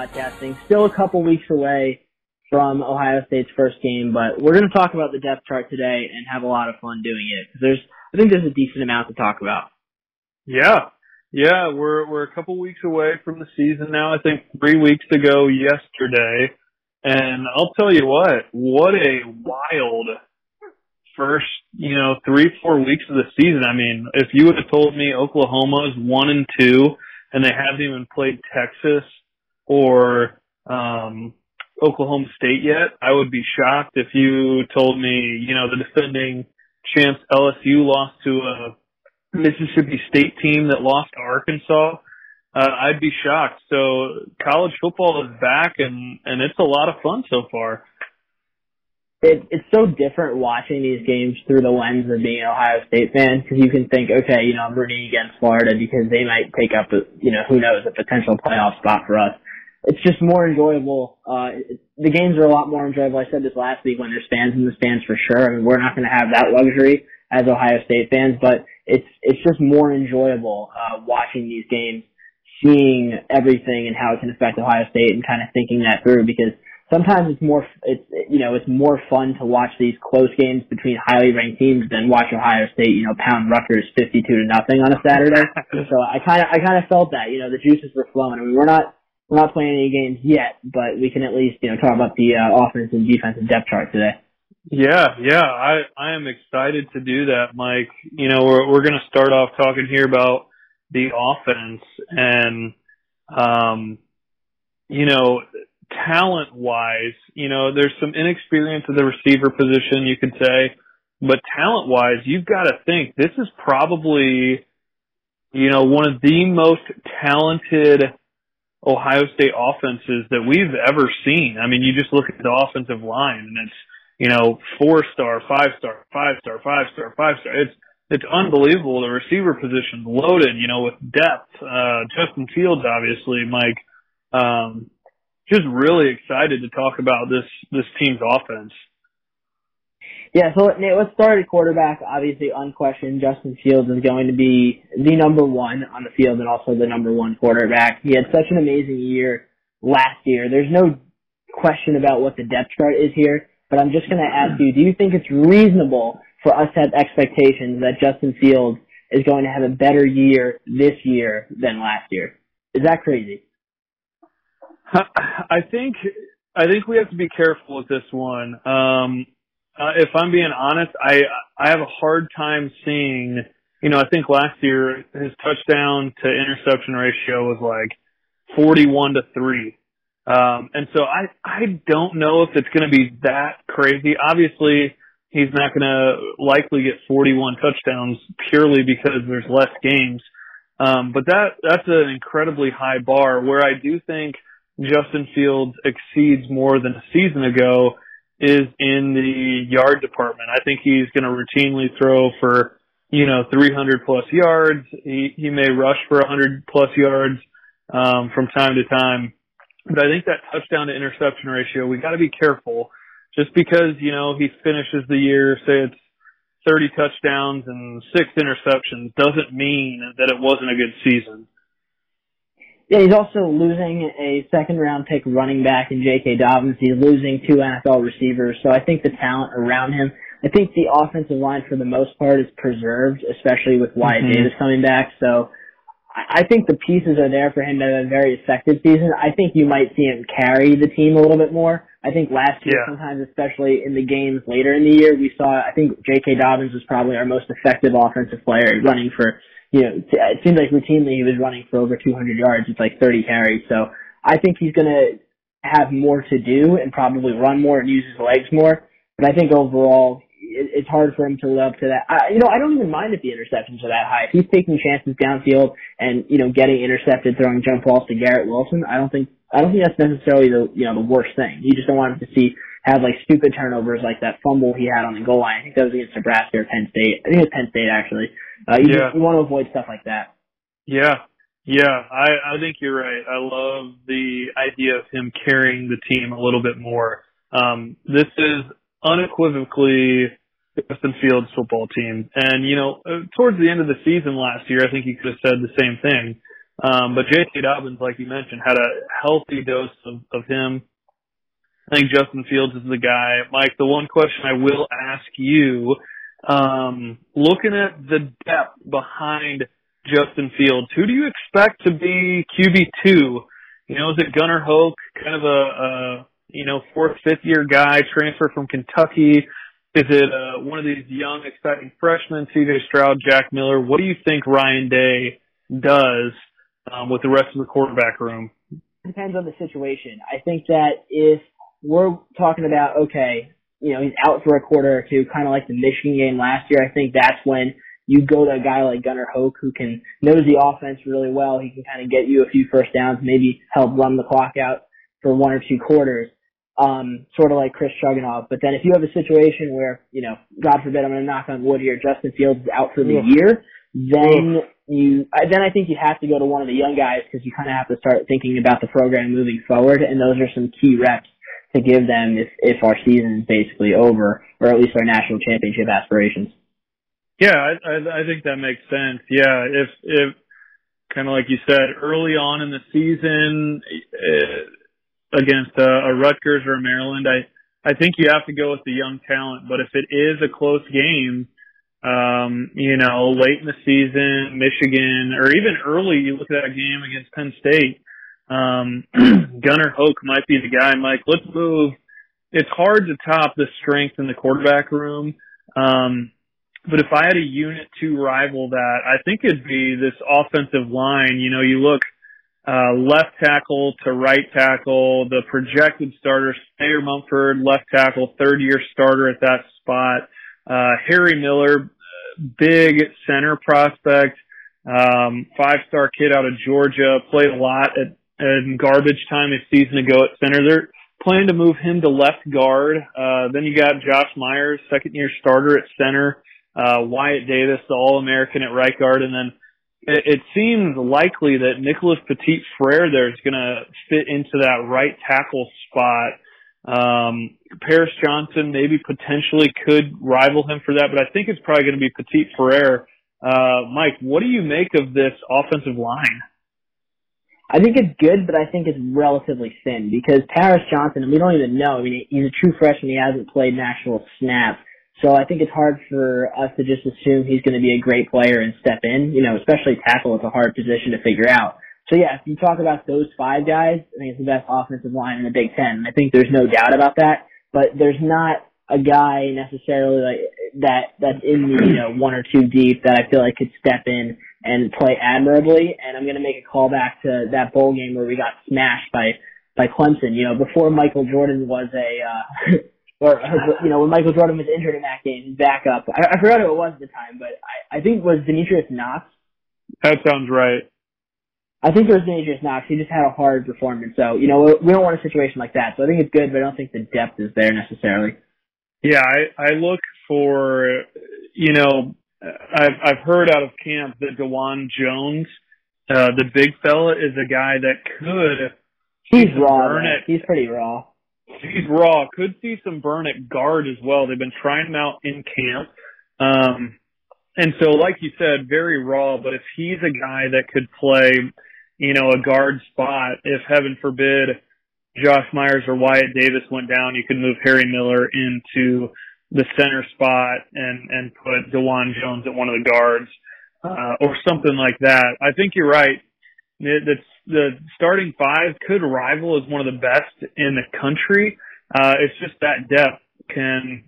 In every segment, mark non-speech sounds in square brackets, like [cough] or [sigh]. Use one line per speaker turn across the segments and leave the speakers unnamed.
podcasting. Still a couple weeks away from Ohio State's first game, but we're going to talk about the depth chart today and have a lot of fun doing it. because There's, I think there's a decent amount to talk about.
Yeah. Yeah, we're we're a couple weeks away from the season now. I think three weeks ago yesterday, and I'll tell you what, what a wild first, you know, three four weeks of the season. I mean, if you would have told me Oklahoma's one and two, and they haven't even played Texas or um, Oklahoma State yet, I would be shocked if you told me, you know, the defending champs LSU lost to a Mississippi State team that lost to Arkansas, uh, I'd be shocked. So college football is back and, and it's a lot of fun so far.
It, it's so different watching these games through the lens of being an Ohio State fan because you can think, okay, you know, I'm rooting against Florida because they might take up, a, you know, who knows, a potential playoff spot for us. It's just more enjoyable. Uh, the games are a lot more enjoyable. I said this last week when there's fans in the stands for sure. I mean, we're not going to have that luxury as Ohio State fans, but it's it's just more enjoyable uh, watching these games, seeing everything and how it can affect Ohio State, and kind of thinking that through. Because sometimes it's more it's you know it's more fun to watch these close games between highly ranked teams than watch Ohio State you know pound Rutgers fifty two to nothing on a Saturday. [laughs] so I kind of I kind of felt that you know the juices were flowing. I mean we're not we're not playing any games yet, but we can at least you know talk about the uh, offense and defensive depth chart today.
Yeah, yeah, I I am excited to do that, Mike. You know, we're we're going to start off talking here about the offense and um you know, talent wise, you know, there's some inexperience at the receiver position, you could say, but talent wise, you've got to think this is probably you know, one of the most talented Ohio State offenses that we've ever seen. I mean, you just look at the offensive line and it's you know, four star, five star, five star, five star, five star. It's it's unbelievable. The receiver position loaded, you know, with depth. Uh, Justin Fields, obviously, Mike. Um, just really excited to talk about this this team's offense.
Yeah, so Nate, let's start at quarterback. Obviously, unquestioned, Justin Fields is going to be the number one on the field and also the number one quarterback. He had such an amazing year last year. There's no question about what the depth chart is here but I'm just going to ask you, do you think it's reasonable for us to have expectations that Justin Fields is going to have a better year this year than last year? Is that crazy?
I think I think we have to be careful with this one. Um, uh, if I'm being honest, I I have a hard time seeing. You know, I think last year his touchdown to interception ratio was like 41 to three. Um, and so I, I don't know if it's going to be that crazy. Obviously, he's not going to likely get 41 touchdowns purely because there's less games. Um, but that, that's an incredibly high bar where I do think Justin Fields exceeds more than a season ago is in the yard department. I think he's going to routinely throw for, you know, 300 plus yards. He, he may rush for 100 plus yards, um, from time to time. But I think that touchdown to interception ratio, we got to be careful. Just because you know he finishes the year, say it's 30 touchdowns and six interceptions, doesn't mean that it wasn't a good season.
Yeah, he's also losing a second round pick running back in J.K. Dobbins. He's losing two NFL receivers. So I think the talent around him, I think the offensive line for the most part is preserved, especially with Wyatt mm-hmm. Davis coming back. So I think the pieces are there for him to have a very effective season. I think you might see him carry the team a little bit more. I think last year, yeah. sometimes, especially in the games later in the year, we saw, I think J.K. Dobbins was probably our most effective offensive player running for, you know, it seems like routinely he was running for over 200 yards. It's like 30 carries. So I think he's going to have more to do and probably run more and use his legs more. But I think overall, it's hard for him to live up to that. I, you know, I don't even mind if the interceptions are that high. If he's taking chances downfield and you know getting intercepted, throwing jump balls to Garrett Wilson, I don't think I don't think that's necessarily the you know the worst thing. You just don't want him to see have like stupid turnovers like that fumble he had on the goal line. I think that was against Nebraska or Penn State. I think it was Penn State actually. Uh, you, yeah. just, you want to avoid stuff like that.
Yeah, yeah, I, I think you're right. I love the idea of him carrying the team a little bit more. Um, this is unequivocally Justin Fields football team. And, you know, uh, towards the end of the season last year, I think you could have said the same thing. Um, but J.K. Dobbins, like you mentioned, had a healthy dose of, of him. I think Justin Fields is the guy. Mike, the one question I will ask you, um, looking at the depth behind Justin Fields, who do you expect to be QB2? You know, is it Gunnar Hoak, kind of a, a you know, fourth, fifth year guy, transfer from Kentucky? Is it uh, one of these young, exciting freshmen, CJ Stroud, Jack Miller? What do you think Ryan Day does um, with the rest of the quarterback room?
Depends on the situation. I think that if we're talking about, okay, you know, he's out for a quarter or two, kind of like the Michigan game last year, I think that's when you go to a guy like Gunnar Hoak who can knows the offense really well. He can kind of get you a few first downs, maybe help run the clock out for one or two quarters um, sort of like Chris Chugunov. But then if you have a situation where, you know, God forbid, I'm going to knock on wood here, Justin Fields is out for the year, then you, then I think you have to go to one of the young guys because you kind of have to start thinking about the program moving forward. And those are some key reps to give them if, if our season is basically over, or at least our national championship aspirations.
Yeah, I, I, I think that makes sense. Yeah, if, if, kind of like you said, early on in the season, uh, against a, a Rutgers or a Maryland. I I think you have to go with the young talent, but if it is a close game, um, you know, late in the season, Michigan, or even early, you look at that game against Penn State. Um, [clears throat] Gunnar Hoak might be the guy. Mike, let's move. It's hard to top the strength in the quarterback room. Um, but if I had a unit to rival that, I think it'd be this offensive line. You know, you look uh, left tackle to right tackle, the projected starter, Thayer Munford, left tackle, third year starter at that spot. Uh, Harry Miller, big center prospect, um, five star kid out of Georgia, played a lot at, in garbage time a season ago at center. They're planning to move him to left guard. Uh, then you got Josh Myers, second year starter at center, uh, Wyatt Davis, the All American at right guard, and then it, it seems likely that Nicholas Petit Frere there is going to fit into that right tackle spot. Um, Paris Johnson maybe potentially could rival him for that, but I think it's probably going to be Petit Frere. Uh, Mike, what do you make of this offensive line?
I think it's good, but I think it's relatively thin because Paris Johnson, and we don't even know. I mean, he's a true freshman. He hasn't played an actual snap. So I think it's hard for us to just assume he's going to be a great player and step in. You know, especially tackle is a hard position to figure out. So yeah, if you talk about those five guys, I think it's the best offensive line in the Big Ten. I think there's no doubt about that. But there's not a guy necessarily like that that's in the you know one or two deep that I feel like could step in and play admirably. And I'm going to make a call back to that bowl game where we got smashed by by Clemson. You know, before Michael Jordan was a uh, [laughs] or you know when Michael Jordan was injured in that game, his backup. I, I forgot who it was at the time, but I, I think it was Demetrius Knox.
That sounds right.
I think it was Demetrius Knox. He just had a hard performance, so you know we don't want a situation like that. So I think it's good, but I don't think the depth is there necessarily.
Yeah, I, I look for you know I've I've heard out of camp that Dawand Jones, uh, the big fella, is a guy that could.
He's raw. He's pretty raw
He's raw. Could see some burn at guard as well. They've been trying him out in camp. Um, and so, like you said, very raw, but if he's a guy that could play, you know, a guard spot, if heaven forbid Josh Myers or Wyatt Davis went down, you could move Harry Miller into the center spot and, and put Dawand Jones at one of the guards, uh, or something like that. I think you're right. That's the starting five could rival as one of the best in the country. Uh, it's just that depth. Can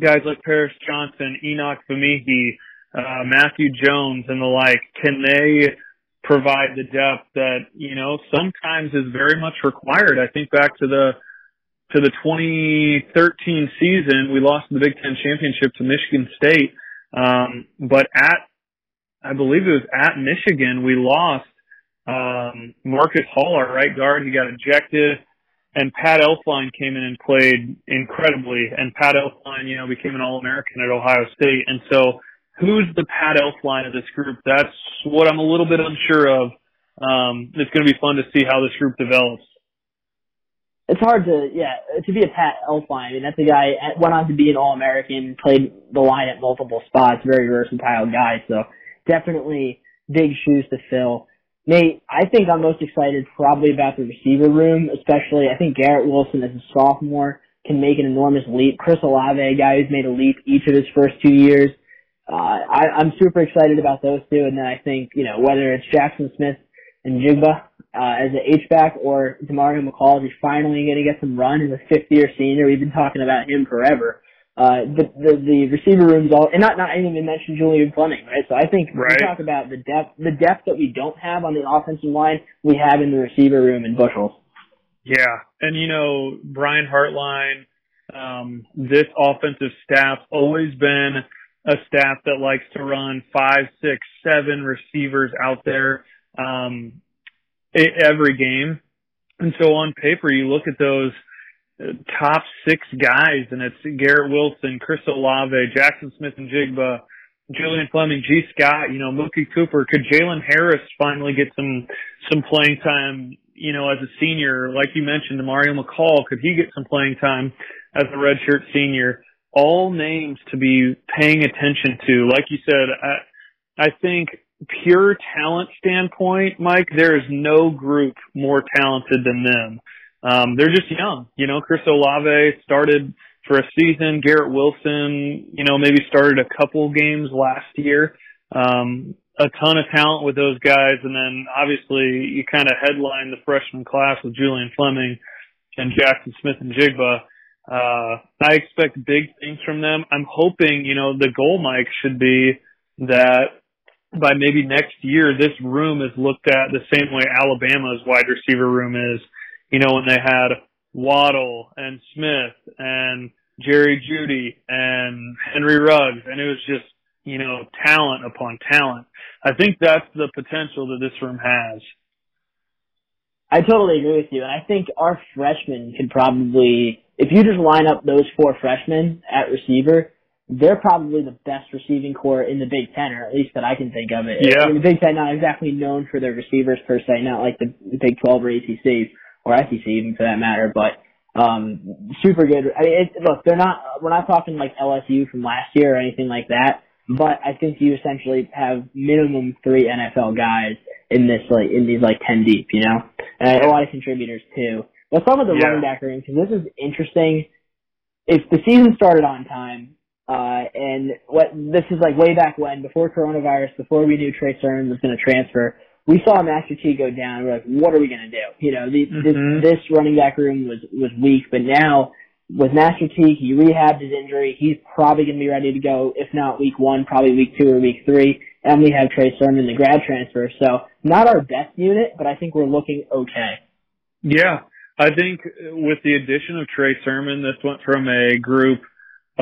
guys like Paris Johnson, Enokk Vimahi, uh, Matthew Jones, and the like, can they provide the depth that you know sometimes is very much required? I think back to the to the 2013 season, we lost the Big Ten championship to Michigan State, um, but at I believe it was at Michigan, we lost um, Marcus Hall, our right guard, he got ejected. And Pat Elflein came in and played incredibly. And Pat Elflein, you know, became an All-American at Ohio State. And so who's the Pat Elflein of this group? That's what I'm a little bit unsure of. Um, it's going to be fun to see how this group develops.
It's hard to, yeah, to be a Pat Elflein. I mean, that's a guy went on to be an All-American, played the line at multiple spots, very versatile guy. So definitely big shoes to fill. Nate, I think I'm most excited probably about the receiver room, especially I think Garrett Wilson as a sophomore can make an enormous leap. Chris Olave, a guy who's made a leap each of his first two years. Uh, I, I'm super excited about those two, and then I think you know whether it's Jaxon Smith and Njigba uh, as an H back or Demario McCall, is finally going to get some run as a fifth year senior? We've been talking about him forever uh, the, the the receiver rooms all, and not not I didn't even mention Julian Fleming, right? So I think
right.
we talk about the depth the depth that we don't have on the offensive line, we have in the receiver room in bushels.
Yeah, and you know Brian Hartline, um, this offensive staff always been a staff that likes to run five, six, seven receivers out there um, every game, and so on paper you look at those uh, top six guys, and it's Garrett Wilson, Chris Olave, Jaxon Smith-Njigba, Julian Fleming, Gee Scott, you know, Mookie Cooper. Could Jalen Harris finally get some some playing time? You know, as a senior, like you mentioned, Mario McCall, could he get some playing time as a redshirt senior? All names to be paying attention to. Like you said, I, I think pure talent standpoint, Mike, there is no group more talented than them um, they're just young. You know, Chris Olave started for a season. Garrett Wilson, you know, maybe started a couple games last year. Um, a ton of talent with those guys. And then obviously you kind of headline the freshman class with Julian Fleming and Jaxon Smith-Njigba. Uh, I expect big things from them. I'm hoping, you know, the goal, Mike, should be that by maybe next year, this room is looked at the same way Alabama's wide receiver room is you know, when they had Waddle and Smith and Jerry Jeudy and Henry Ruggs, and it was just, you know, talent upon talent. I think that's the potential that this room has.
I totally agree with you, and I think our freshmen could probably, if you just line up those four freshmen at receiver, they're probably the best receiving core in the Big Ten, or at least that I can think of it.
Yeah.
I mean, the Big Ten not exactly known for their receivers per se, not like the Big 12 or ACC, or SEC even for that matter, but um, super good. I mean, it, look, they're not. We're not talking like LSU from last year or anything like that. But I think you essentially have minimum three NFL guys in this like in these like ten deep, you know, and a lot of contributors too. Let's talk about the yeah. running back room because this is interesting. If the season started on time, uh, and what this is like way back when, before coronavirus, before we knew Trey Sermon was going to transfer, we saw Master Teague go down. We're like, what are we going to do? You know, the,
mm-hmm.
this, this running back room was was weak, but now with Master Teague, he rehabbed his injury. He's probably going to be ready to go. If not week one, probably week two or week three. And we have Trey Sermon, the grad transfer. So not our best unit, but I think we're looking okay.
Yeah, I think with the addition of Trey Sermon, this went from a group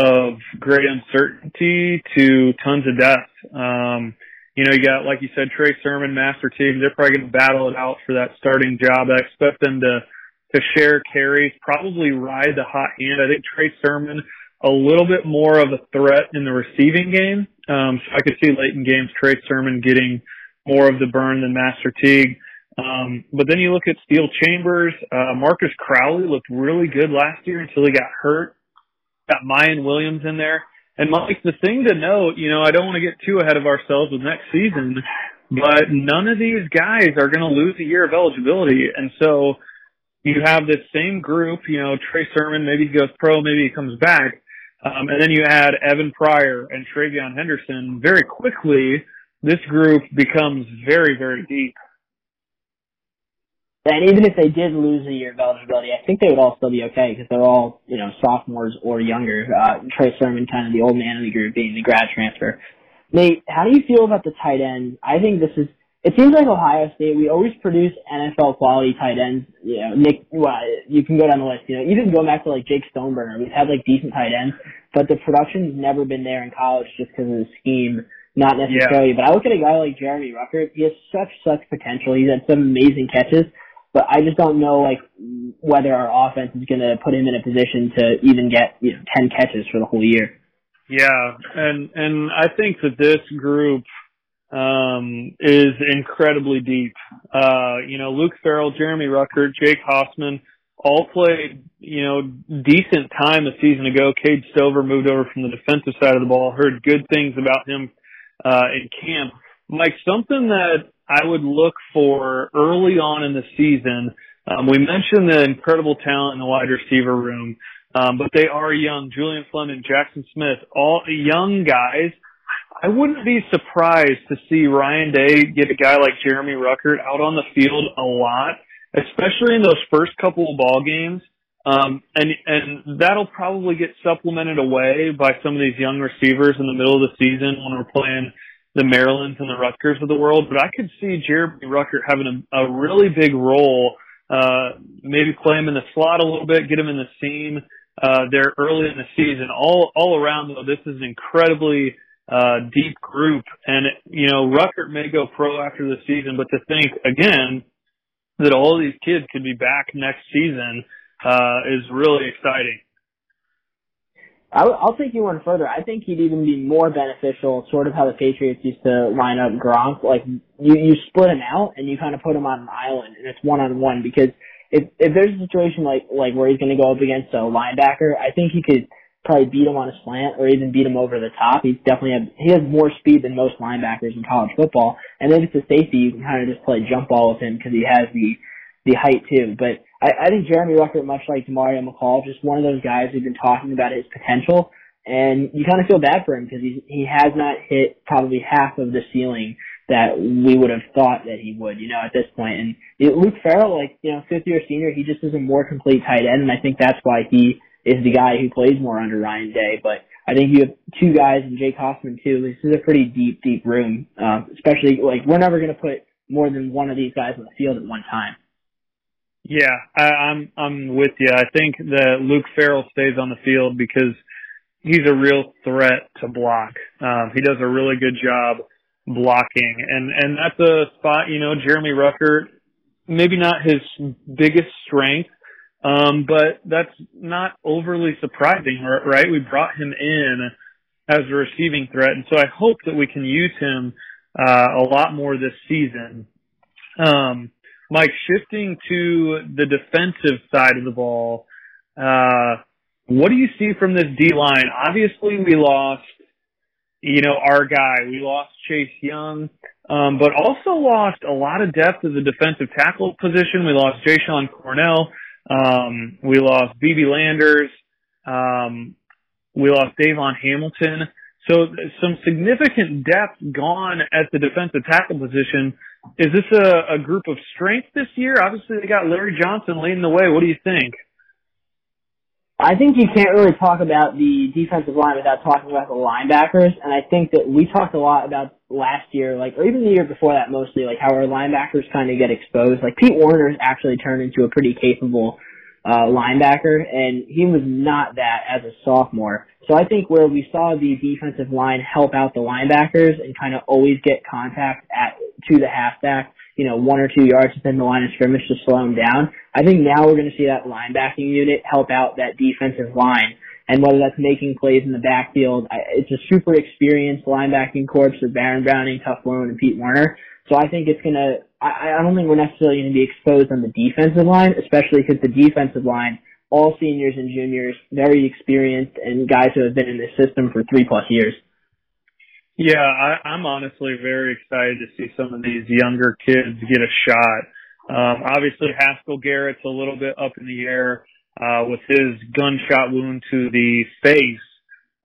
of great uncertainty to tons of depth. Um, you know, you got, like you said, Trey Sermon, Master Teague. They're probably going to battle it out for that starting job. I expect them to, to share carries, probably ride the hot hand. I think Trey Sermon, a little bit more of a threat in the receiving game. Um, so I could see late in games, Trey Sermon getting more of the burn than Master Teague. Um, but then you look at Steele Chambers, uh, Marcus Crowley looked really good last year until he got hurt. Got Miyan Williams in there. And Mike, the thing to note, you know, I don't want to get too ahead of ourselves with next season, but none of these guys are going to lose a year of eligibility. And so you have this same group, you know, Trey Sermon, maybe he goes pro, maybe he comes back. Um, and then you add Evan Pryor and TreVeyon Henderson. Very quickly, this group becomes very, very deep.
And even if they did lose a year of eligibility, I think they would all still be okay because they're all, you know, sophomores or younger. Uh, Trey Sermon, kind of the old man of the group, being the grad transfer. Nate, how do you feel about the tight end? I think this is. It seems like Ohio State. We always produce NFL quality tight ends. You know, Nick. Well, you can go down the list. You know, even going back to like Jake Stoneburner, we've had like decent tight ends, but the production's never been there in college just because of the scheme not necessarily.
Yeah.
But I look at a guy like Jeremy Ruckert. He has such such potential. He's had some amazing catches, but I just don't know like whether our offense is going to put him in a position to even get you know ten catches for the whole year.
Yeah, and and I think that this group um, is incredibly deep. Uh, you know, Luke Farrell, Jeremy Ruckert, Jake Hausmann, all played you know decent time a season ago. Cade Stover moved over from the defensive side of the ball. Heard good things about him uh, in camp. Mike, something that I would look for early on in the season. Um, we mentioned the incredible talent in the wide receiver room, um, but they are young. Julian Fleming, Jaxon Smith, all young guys. I wouldn't be surprised to see Ryan Day get a guy like Jeremy Ruckert out on the field a lot, especially in those first couple of ball games. Um, and, and that'll probably get supplemented away by some of these young receivers in the middle of the season when we're playing the Marylands and the Rutgers of the world. But I could see Jeremy Ruckert having a, a really big role, uh, maybe play him in the slot a little bit, get him in the seam, uh, there early in the season. All, all around though, this is an incredibly, uh, deep group. And, you know, Ruckert may go pro after the season, but to think again that all these kids could be back next season, uh, is really exciting.
I'll, I'll take you one further. I think he'd even be more beneficial, sort of how the Patriots used to line up Gronk. Like you, you split him out and you kind of put him on an island, and it's one on one. Because if if there's a situation like like where he's going to go up against a linebacker, I think he could probably beat him on a slant or even beat him over the top. He's definitely have, he has more speed than most linebackers in college football. And then if it's a safety, you can kind of just play jump ball with him because he has the the height too. But I, I think Jeremy Ruckert, much like Demario McCall, just one of those guys who've been talking about his potential, and you kind of feel bad for him because he he has not hit probably half of the ceiling that we would have thought that he would, you know, at this point. And know, Luke Farrell, like you know, fifth year senior, he just is a more complete tight end, and I think that's why he is the guy who plays more under Ryan Day. But I think you have two guys and Jake Hoffman too. This is a pretty deep, deep room, uh, especially like we're never going to put more than one of these guys on the field at one time.
Yeah, I, I'm I'm with you. I think that Luke Farrell stays on the field because he's a real threat to block. Um, he does a really good job blocking, and and that's a spot. You know, Jeremy Ruckert, maybe not his biggest strength, um, but that's not overly surprising, right? We brought him in as a receiving threat, and so I hope that we can use him uh, a lot more this season. Um, Mike, shifting to the defensive side of the ball, uh, what do you see from this D line? Obviously, we lost, you know, our guy. We lost Chase Young, um, but also lost a lot of depth at the defensive tackle position. We lost Jashon Cornell. Um, we lost BB Landers. Um, we lost Davon Hamilton. So some significant depth gone at the defensive tackle position. Is this a, a group of strength this year? Obviously, they got Larry Johnson leading the way. What do you think?
I think you can't really talk about the defensive line without talking about the linebackers, and I think that we talked a lot about last year, like, or even the year before that mostly, like how our linebackers kind of get exposed. Like Pete Werner's actually turned into a pretty capable uh, linebacker, and he was not that as a sophomore. So I think where we saw the defensive line help out the linebackers and kind of always get contact at to the halfback, you know, one or two yards within the line of scrimmage to slow him down. I think now we're going to see that linebacking unit help out that defensive line. And whether that's making plays in the backfield, it's a super experienced linebacking corps of Baron Browning, Tuf Lone, and Pete Werner. So I think it's going to, I, I don't think we're necessarily going to be exposed on the defensive line, especially because the defensive line, all seniors and juniors, very experienced and guys who have been in this system for three plus years.
Yeah, I, I'm honestly very excited to see some of these younger kids get a shot. Um, obviously Haskell Garrett's a little bit up in the air, uh, with his gunshot wound to the face.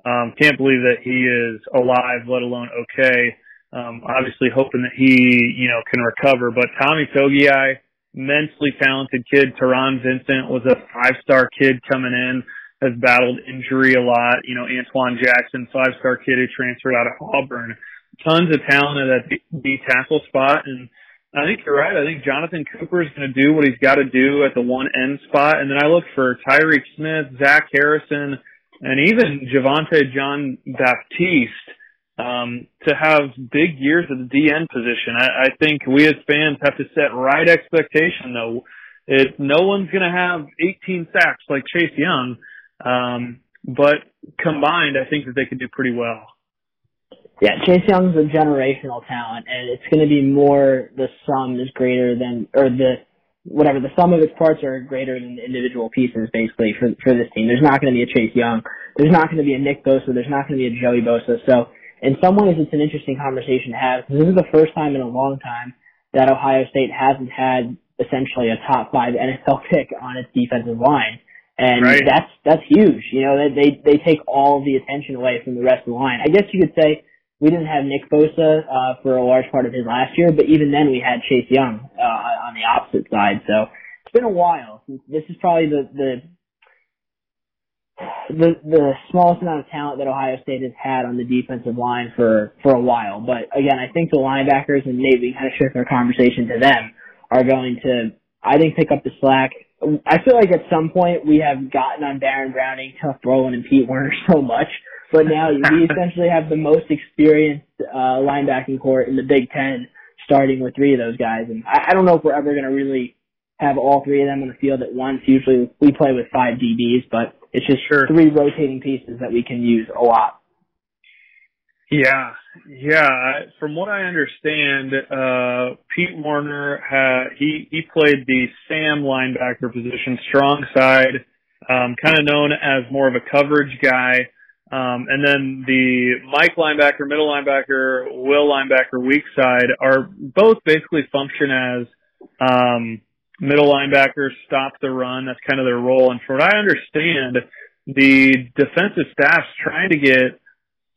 Um, can't believe that he is alive, let alone okay. Um, obviously hoping that he, you know, can recover. But Tommy Togiai, immensely talented kid. Taron Vincent was a five-star kid coming in, has battled injury a lot. You know, Antwuan Jackson, five-star kid who transferred out of Auburn. Tons of talent at that D tackle spot. And I think you're right. I think Jonathan Cooper is going to do what he's got to do at the one end spot. And then I look for Tyreke Smith, Zach Harrison, and even Javontae Jean-Baptiste um, to have big years at the DN position. I, I think we as fans have to set right expectation though. It, no one's going to have 18 sacks like Chase Young, um, but combined, I think that they could do pretty well.
Yeah, Chase Young's a generational talent, and it's going to be more the sum is greater than, or the whatever the sum of its parts are greater than the individual pieces, basically for for this team. There's not going to be a Chase Young. There's not going to be a Nick Bosa. There's not going to be a Joey Bosa. So in some ways it's an interesting conversation to have because this is the first time in a long time that Ohio State hasn't had essentially a top five NFL [laughs] pick on its defensive line. And
Right.
that's that's huge. You know, they they they take all the attention away from the rest of the line. I guess you could say we didn't have Nick Bosa uh, for a large part of his last year, but even then we had Chase Young uh, on the opposite side. So it's been a while. This is probably the the the the smallest amount of talent that Ohio State has had on the defensive line for for a while. But again, I think the linebackers and maybe kind of shift our conversation to them are going to I think pick up the slack. I feel like at some point we have gotten on Baron Browning, Tuf Borland, and Pete Werner [laughs] so much, but now we [laughs] essentially have the most experienced uh, linebacking core in the Big Ten, starting with three of those guys. And I, I don't know if we're ever going to really have all three of them on the field at once. Usually we play with five DBs, but it's just
Sure.
three rotating pieces that we can use a lot.
Yeah, yeah. From what I understand, uh, Pete Werner had he he played the Sam linebacker position, strong side, um, kind of known as more of a coverage guy. Um, and then the Mike linebacker, middle linebacker, Will linebacker, weak side are both basically function as um, middle linebackers, stop the run. That's kind of their role. And from what I understand, the defensive staff's trying to get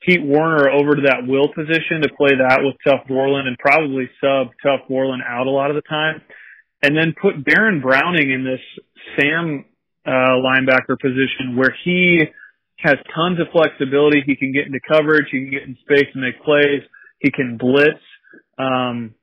Pete Werner over to that will position to play that with Tuf Borland and probably sub Tuf Borland out a lot of the time. And then put Baron Browning in this Sam uh, linebacker position where he has tons of flexibility. He can get into coverage. He can get in space and make plays. He can blitz. Um,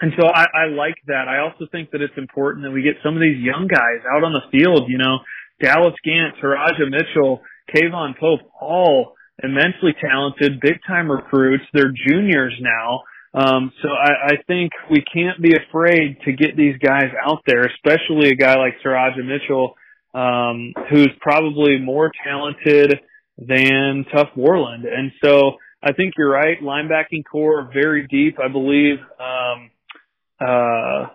and so I, I like that. I also think that it's important that we get some of these young guys out on the field, you know, Dallas Gant, Teradja Mitchell, K'Vaughan Pope, all immensely talented, big time recruits. They're juniors now. Um, so I, I think we can't be afraid to get these guys out there, especially a guy like Teradja Mitchell, um, who's probably more talented than Tuf Borland. And so I think you're right. Linebacking core very deep. I believe, um, uh,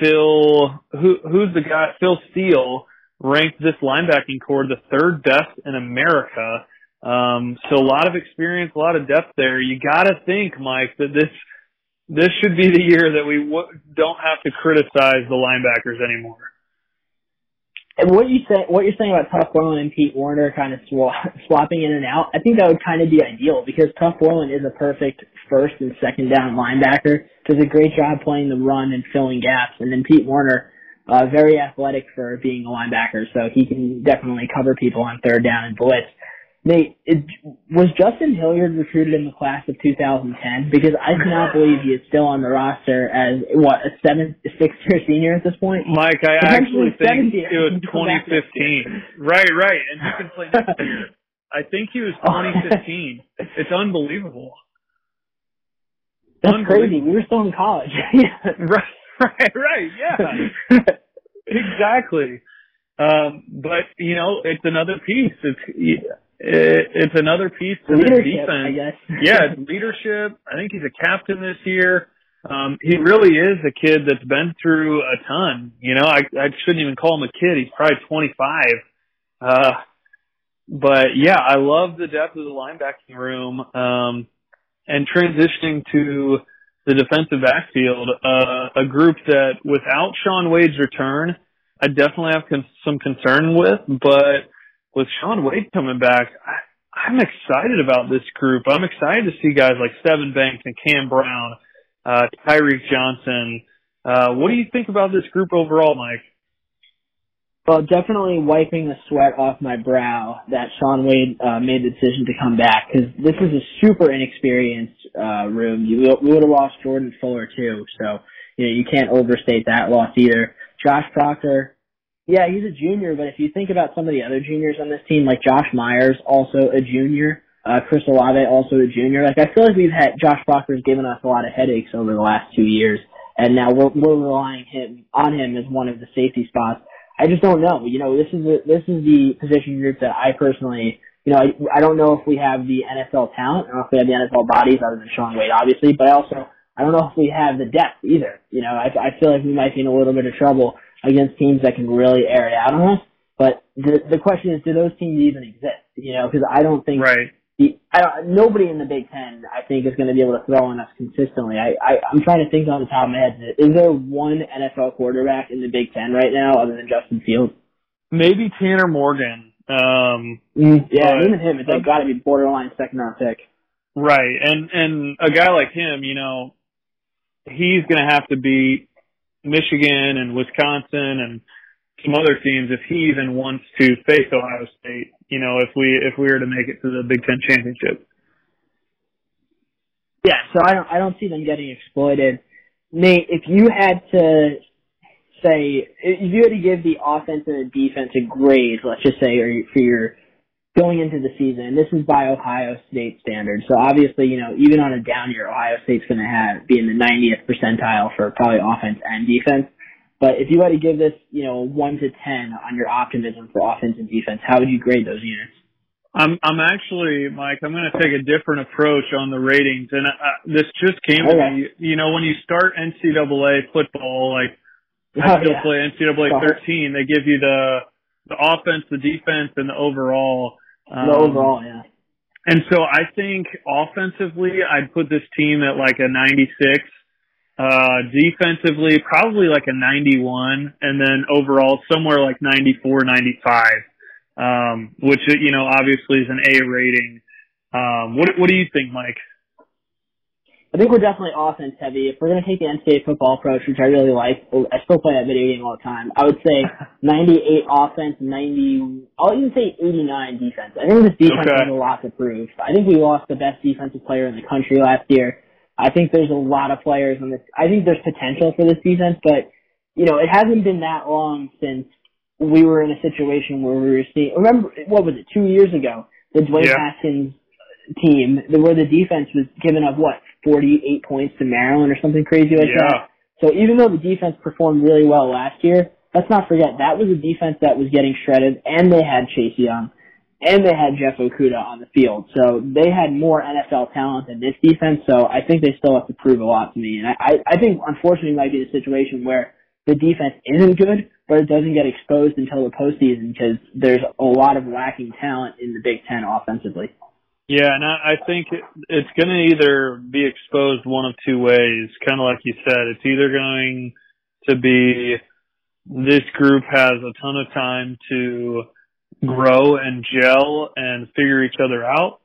Phil, who, who's the guy? Phil Steele ranked this linebacking core the third best in America. Um, so a lot of experience, a lot of depth there. You gotta think, Mike, that this, this should be the year that we w- don't have to criticize the linebackers anymore.
And what you say, what you're saying about Tuf Borland and Pete Werner kind of swap, swapping in and out, I think that would kind of be ideal because Tuf Borland is a perfect first and second down linebacker. Does a great job playing the run and filling gaps, and then Pete Werner, uh, very athletic for being a linebacker, so he can definitely cover people on third down and blitz. Nate, it, was Justin Hilliard recruited in the class of 2010? Because I cannot believe he is still on the roster as what a seventh, sixth year senior at this point.
Mike, I actually think it was
Come back next
2015. Right, right. And he can play next year. I think he was [laughs]
Oh.
2015. It's unbelievable.
That's crazy. We were still in college. [laughs] [laughs]
Right, right, right. Yeah, [laughs] exactly. Um, but you know, it's another piece. It's it's another piece to the
Leadership,
defense.
I guess.
yeah, it's leadership. I think he's a captain this year. Um, he really is a kid that's been through a ton. You know, I I shouldn't even call him a kid. He's probably 25. Uh, but yeah, I love the depth of the linebacking room. Um, and transitioning to the defensive backfield, uh, a group that without Shaun Wade's return, I definitely have con- some concern with, but with Shaun Wade coming back, I, I'm excited about this group. I'm excited to see guys like Sevyn Banks and Cam Brown, uh, Tyreke Johnson. Uh, what do you think about this group overall, Mike?
Well, definitely wiping the sweat off my brow that Shaun Wade uh, made the decision to come back because this is a super inexperienced uh, room. You we would have lost Jordan Fuller too, so you know you can't overstate that loss either. Josh Proctor, yeah, he's a junior, but if you think about some of the other juniors on this team, like Josh Myers, also a junior, uh, Chris Olave, also a junior. Like I feel like we've had Josh Proctor's given us a lot of headaches over the last two years, and now we're we're relying him on him as one of the safety spots. I just don't know. You know, this is a, this is the position group that I personally, you know, I, I don't know if we have the NFL talent. I don't know if we have the NFL bodies other than Shaun Wade, obviously, but I also I don't know if we have the depth either. You know, I, I feel like we might be in a little bit of trouble against teams that can really air it out on us. But the the question is, do those teams even exist? You know, because I don't think
Right.
The I don't, nobody in the Big Ten I think is going to be able to throw on us consistently. I, I I'm trying to think on the top of my head. Is there one NFL quarterback in the Big Ten right now other than Justin Fields?
Maybe Tanner Morgan. Um,
mm, yeah, even him. It's like got to be borderline second round pick.
Right, and and a guy like him, you know, he's going to have to beat Michigan and Wisconsin and some other teams if he even wants to face Ohio State. You know, if we if we were to make it to the Big Ten championship.
Yeah, so I don't I don't see them getting exploited. Nate, if you had to say if you had to give the offense and the defense a grade, let's just say, or for your going into the season, this is by Ohio State standards. So obviously, you know, even on a down year, Ohio State's going to have be in the 90th percentile for probably offense and defense. But if you had to give this, you know, one to ten on your optimism for offense and defense, how would you grade those units?
I'm I'm actually Mike. I'm going to take a different approach on the ratings, and uh, this just came okay. to me. You know, when you start NCAA football, like [laughs] I still oh, yeah. play NCAA 13, they give you the the offense, the defense, and the overall.
Um, the overall, yeah.
And so I think offensively, I'd put this team at like a 96. Uh, defensively, probably like a 91, and then overall somewhere like 94, 95. Um, which you know obviously is an A rating. Um, what what do you think, Mike?
I think we're definitely offense heavy. If we're going to take the NCAA football approach, which I really like, I still play that video game all the time. I would say [laughs] 98 offense, 90, I'll even say 89 defense. I think this defense okay. has a lot to prove. I think we lost the best defensive player in the country last year. I think there's a lot of players on this. I think there's potential for this defense, but you know, it hasn't been that long since we were in a situation where we were seeing. Remember, what was it? Two years ago, the Dwayne yeah. Haskins team, where the defense was giving up what 48 points to Maryland or something crazy like
yeah.
that. So even though the defense performed really well last year, let's not forget that was a defense that was getting shredded, and they had Chase Young, and they had Jeff Okudah on the field. So they had more NFL talent than this defense. So I think they still have to prove a lot to me. And I, I think unfortunately it might be the situation where the defense isn't good, but it doesn't get exposed until the postseason because there's a lot of lacking talent in the Big Ten offensively.
Yeah, and I, I think it, it's going to either be exposed one of two ways, kind of like you said. It's either going to be this group has a ton of time to grow and gel and figure each other out,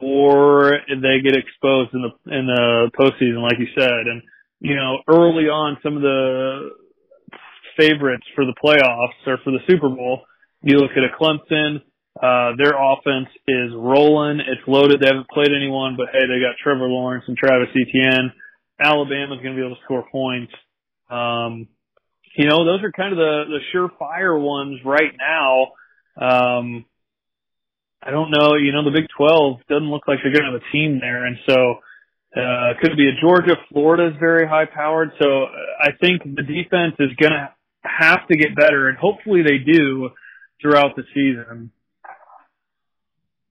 or they get exposed in the in the postseason, like you said. And you know, early on, some of the favorites for the playoffs or for the Super Bowl, you look at a Clemson uh, their offense is rolling. It's loaded. They haven't played anyone, but hey, they got Trevor Lawrence and Travis Etienne. Alabama's going to be able to score points. Um, you know, those are kind of the, the surefire ones right now. Um, I don't know. You know, the Big 12 doesn't look like they're going to have a team there. And so, uh, could be a Georgia. Florida is very high powered. So I think the defense is going to have to get better and hopefully they do throughout the season.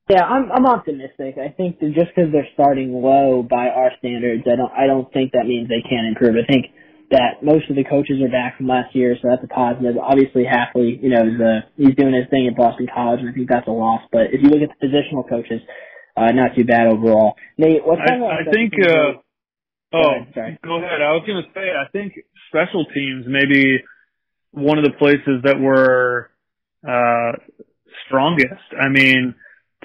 Yeah, I'm I'm optimistic. I think that just because they're starting low by our standards, I don't I don't think that means they can't improve. I think that most of the coaches are back from last year, so that's a positive. Obviously, Hafley, you know, uh, he's doing his thing at Boston College, and I think that's a loss. But if you look at the positional coaches, uh, not too bad overall. Nate, what's
I, I think. Uh, oh, go ahead, go ahead. I was going to say, I think special teams maybe one of the places that were uh, strongest. I mean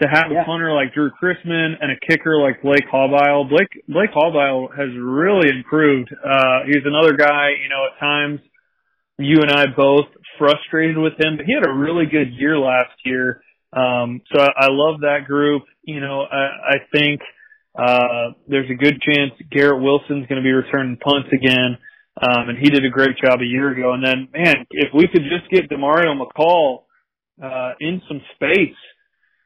to have yeah. a punter like Drew Chrisman and a kicker like Blake Haubeil. Blake Blake Haubeil has really improved. Uh, he's another guy, you know, at times you and I both frustrated with him, but he had a really good year last year. Um, so I, I love that group. You know, I, I think uh, there's a good chance Garrett Wilson's going to be returning punts again. Um, and he did a great job a year ago. And then, man, if we could just get Demario McCall uh, in some space,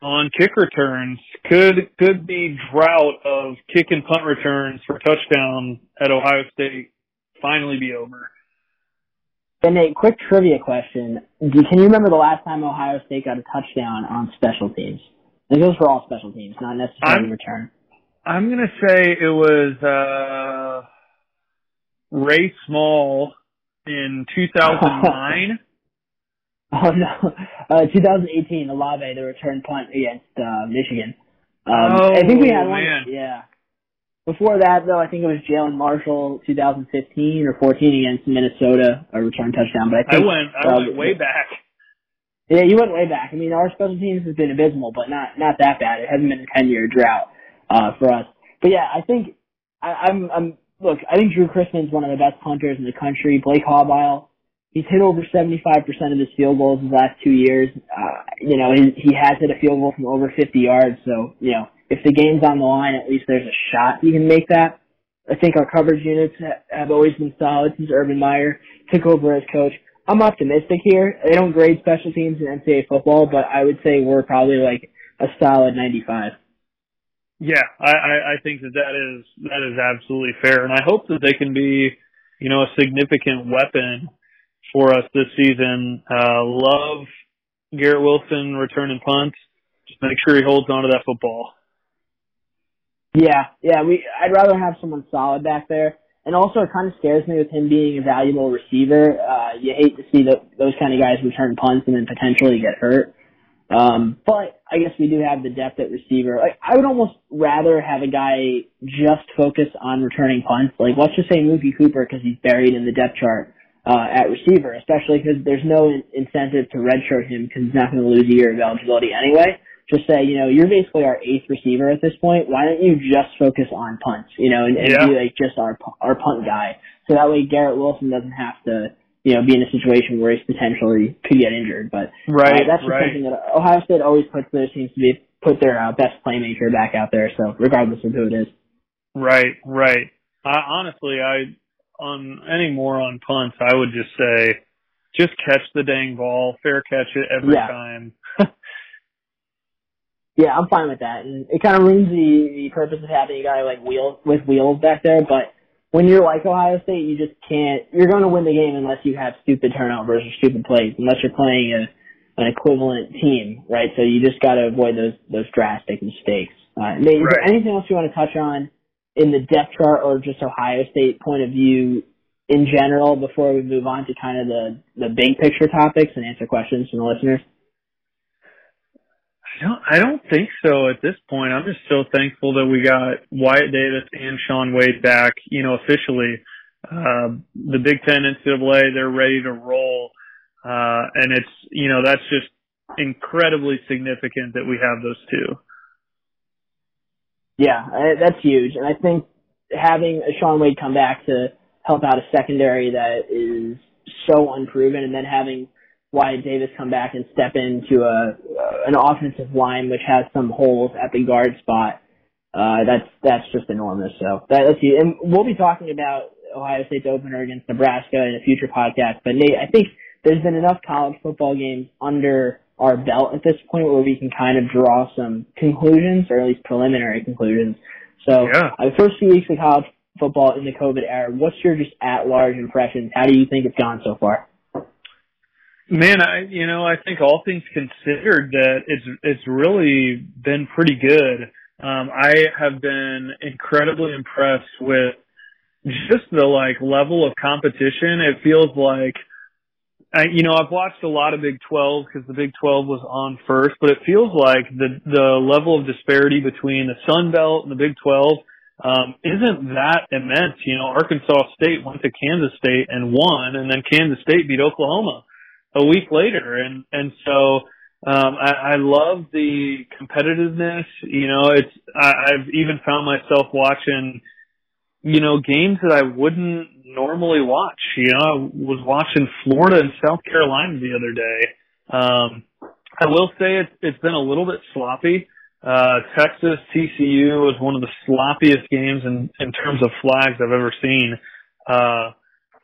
on kick returns could could the drought of kick and punt returns for touchdown at Ohio State finally be over?
And a quick trivia question: Can you remember the last time Ohio State got a touchdown on special teams? This goes for all special teams, not necessarily I'm, return.
I'm gonna say it was uh, Ray Small in 2009. [laughs] [laughs]
Oh no, uh, 2018, Olave, the return punt against uh, Michigan. Um,
oh,
I think we had one.
man.
Yeah. Before that, though, I think it was Jalen Marshall, 2015 or 14 against Minnesota, a return touchdown. But I
I
think
went I
uh,
went way back.
Yeah, you went way back. I mean, our special teams has been abysmal, but not not that bad. It hasn't been a ten year drought uh, for us. But yeah, I think I, I'm I'm look. I think Drew Chrisman's one of the best punters in the country. Blake Haubeil, he's hit over seventy five percent of his field goals the last two years. Uh, you know, he, he has hit a field goal from over fifty yards. So you know, if the game's on the line, at least there's a shot you can make that. I think our coverage units ha- have always been solid since Urban Meyer took over as coach. I'm optimistic here. They don't grade special teams in NCAA football, but I would say we're probably like a solid 95.
Yeah, I, I, I think that that is that is absolutely fair, and I hope that they can be, you know, a significant weapon for us this season. Uh, love Garrett Wilson returning punts. Just make sure he holds on to that football.
Yeah, yeah. We I'd rather have someone solid back there, and also it kind of scares me with him being a valuable receiver. Uh, you hate to see the, those kind of guys return punts and then potentially get hurt. Um, but I guess we do have the depth at receiver. Like I would almost rather have a guy just focus on returning punts. Like let's just say Mookie Cooper because he's buried in the depth chart uh, at receiver, especially because there's no in- incentive to redshirt him because he's not going to lose a year of eligibility anyway. Just say, you know, you're basically our eighth receiver at this point. Why don't you just focus on punts, you know, and, and
Yeah.
be like just our our punt guy, so that way Garrett Wilson doesn't have to, you know, be in a situation where he's potentially could get injured. But
Right,
uh, that's just
right.
something that Ohio State always puts their seems to be put their uh, best playmaker back out there. So regardless of who it is.
Right, right. I, honestly, I on any more on punts, I would just say, just catch the dang ball, fair catch it every
Yeah.
time. [laughs]
Yeah, I'm fine with that, and it kind of ruins the, the purpose of having a guy like wheels with wheels back there. But when you're like Ohio State, you just can't. You're going to win the game unless you have stupid turnovers or stupid plays, unless you're playing a an equivalent team, right? So you just got to avoid those those drastic mistakes. Uh, Nate, is there anything else you want to touch on in the depth chart or just Ohio State point of view in general before we move on to kind of the the big picture topics and answer questions from the listeners?
I don't, I don't think so at this point. I'm just so thankful that we got Wyatt Davis and Shaun Wade back, you know, officially. Uh, the Big Ten NCAA, they're ready to roll. Uh, and it's, you know, that's just incredibly significant that we have those two.
Yeah, that's huge, and I think having Shaun Wade come back to help out a secondary that is so unproven, and then having Wyatt Davis come back and step into a an offensive line which has some holes at the guard spot. Uh, that's that's just enormous. So that, that's huge. and we'll be talking about Ohio State's opener against Nebraska in a future podcast. But Nate, I think there's been enough college football games under our belt at this point where we can kind of draw some conclusions, or at least preliminary conclusions. So
Yeah.
uh, the first few weeks of college football in the COVID era, what's your just at large impressions? How do you think it's gone so far?
Man, I you know I think all things considered that it's it's really been pretty good. Um, I have been incredibly impressed with just the like level of competition. It feels like I you know I've watched a lot of Big 12 because the Big 12 was on first, but it feels like the the level of disparity between the Sun Belt and the Big 12 um, isn't that immense. You know, Arkansas State went to Kansas State and won, and then Kansas State beat Oklahoma a week later, and and so um, I, I love the competitiveness. You know, it's I, I've even found myself watching, you know, games that I wouldn't normally watch. You know, I was watching Florida and South Carolina the other day. Um, I will say it's it's been a little bit sloppy. Uh, Texas TCU was one of the sloppiest games in in terms of flags I've ever seen. Uh,